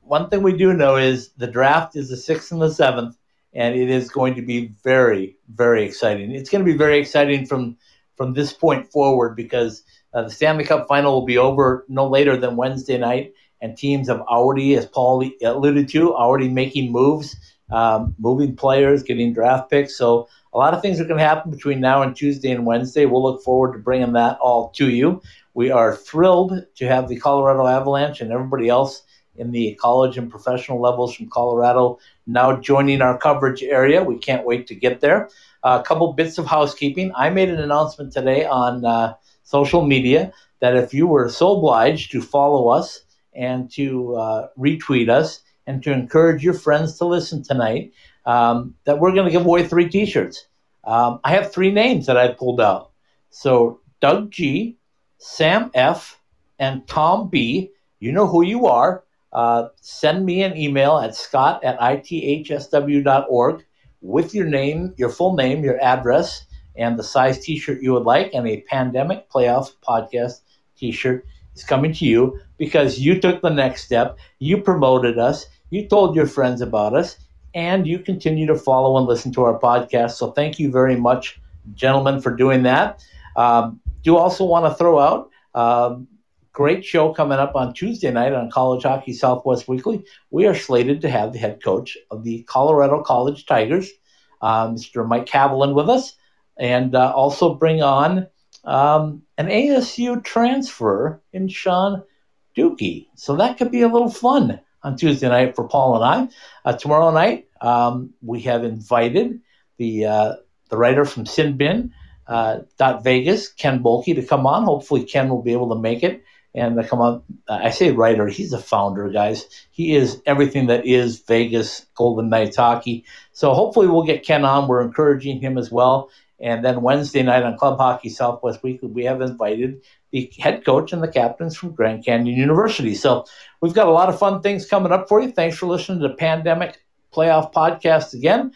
one thing we do know is the draft is the sixth and the seventh, and it is going to be very, very exciting. It's going to be very exciting from from this point forward because uh, the Stanley Cup final will be over no later than Wednesday night, and teams have already, as Paul alluded to, already making moves, um, moving players, getting draft picks. So a lot of things are going to happen between now and Tuesday and Wednesday. We'll look forward to bringing that all to you. We are thrilled to have the Colorado Avalanche and everybody else in the college and professional levels from Colorado now joining our coverage area. We can't wait to get there. Uh, a couple bits of housekeeping. I made an announcement today on uh, social media that if you were so obliged to follow us and to uh, retweet us and to encourage your friends to listen tonight, um, that we're going to give away three T-shirts. Um, I have three names that I pulled out. So Doug G, Sam F, and Tom B. You know who you are. Uh, send me an email at scott at ithsw.org with your name, your full name, your address, and the size t-shirt you would like, and a pandemic playoff podcast t-shirt is coming to you because you took the next step. You promoted us. You told your friends about us and you continue to follow and listen to our podcast. So thank you very much, gentlemen, for doing that. Um, do also want to throw out um, great show coming up on Tuesday night on College Hockey Southwest Weekly. We are slated to have the head coach of the Colorado College Tigers, uh, Mr. Mike Haviland, with us, and uh, also bring on um, an ASU transfer in Sean Dhooghe. So that could be a little fun on Tuesday night for Paul and I. Uh, tomorrow night, um, we have invited the uh, the writer from Sinbin uh, dot Vegas, Ken Boehlke, to come on. Hopefully, Ken will be able to make it and to come on. Uh, I say writer; he's a founder, guys. He is everything that is Vegas Golden Knights hockey. So hopefully, we'll get Ken on. We're encouraging him as well. And then Wednesday night on Club Hockey Southwest Weekly, we have invited the head coach and the captains from Grand Canyon University. So we've got a lot of fun things coming up for you. Thanks for listening to the Pandemic Playoff Podcast again.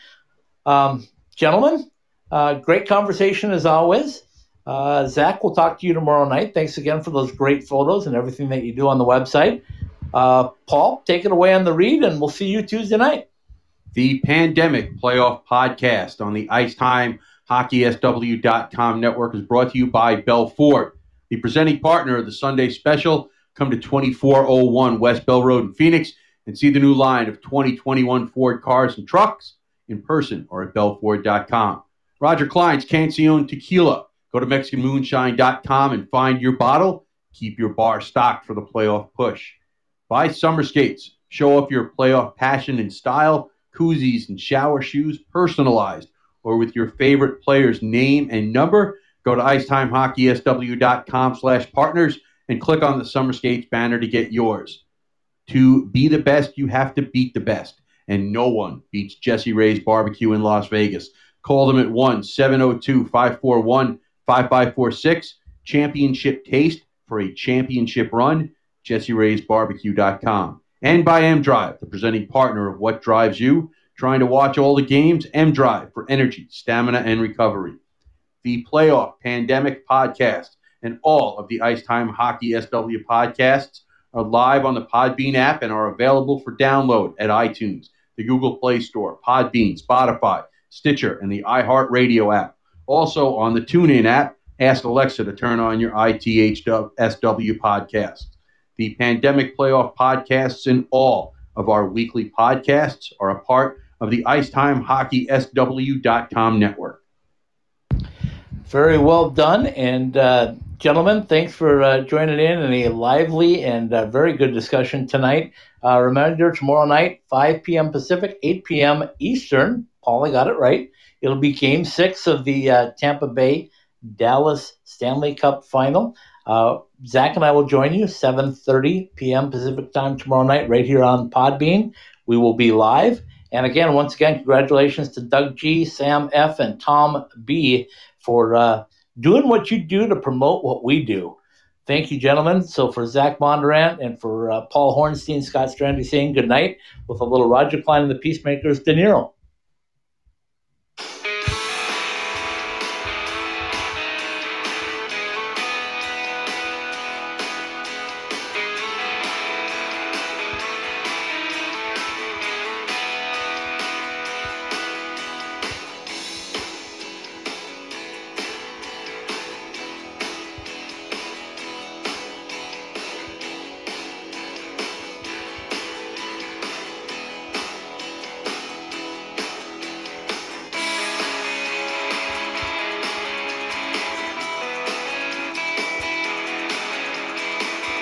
Um, gentlemen, uh, great conversation as always. Uh, Zach, we'll talk to you tomorrow night. Thanks again for those great photos and everything that you do on the website. Uh, Paul, take it away on the read, and we'll see you Tuesday night. The Pandemic Playoff Podcast on the Ice Time HockeySW.com network is brought to you by Bell Ford, the presenting partner of the Sunday Special. Come to 2401 West Bell Road in Phoenix and see the new line of 2021 Ford cars and trucks in person or at bellford.com. Roger Clyne's Cancion Tequila. Go to MexicanMoonshine.com and find your bottle. Keep your bar stocked for the playoff push. Buy summer skates. Show off your playoff passion and style. Koozies and shower shoes personalized or with your favorite player's name and number, go to icetimehockeysw.com slash partners and click on the Summer Skates banner to get yours. To be the best, you have to beat the best. And no one beats Jessie Rae's Barbecue in Las Vegas. Call them at 1 702 541 5546. Championship taste for a championship run. JesseRay'sBarbecue.com. And by M Drive, the presenting partner of What Drives You Trying to watch all the games? M Drive for energy, stamina, and recovery. The Playoff Pandemic Podcast and all of the Ice Time Hockey SW podcasts are live on the Podbean app and are available for download at iTunes, the Google Play Store, Podbean, Spotify, Stitcher, and the iHeartRadio app. Also on the TuneIn app, ask Alexa to turn on your ITHSW podcast. The Pandemic Playoff podcasts and all of our weekly podcasts are a part of the IcetimeHockeySW.com network. Very well done. And, uh, gentlemen, thanks for uh, joining in in a lively and uh, very good discussion tonight. Uh, reminder tomorrow night, 5 p.m. Pacific, 8 p.m. Eastern. Paul, I got it right. It'll be game six of the uh, Tampa Bay Dallas Stanley Cup final. Uh, Zach and I will join you 7:30 p.m. Pacific time tomorrow night, right here on Podbean. We will be live. And again, once again, congratulations to Doug G, Sam F, and Tom B for uh, doing what you do to promote what we do. Thank you, gentlemen. So for Zach Bondurant and for uh, Paul Hornstein, Scott Strandy saying good night with a little Roger Clyne and the Peacemakers, De Niro.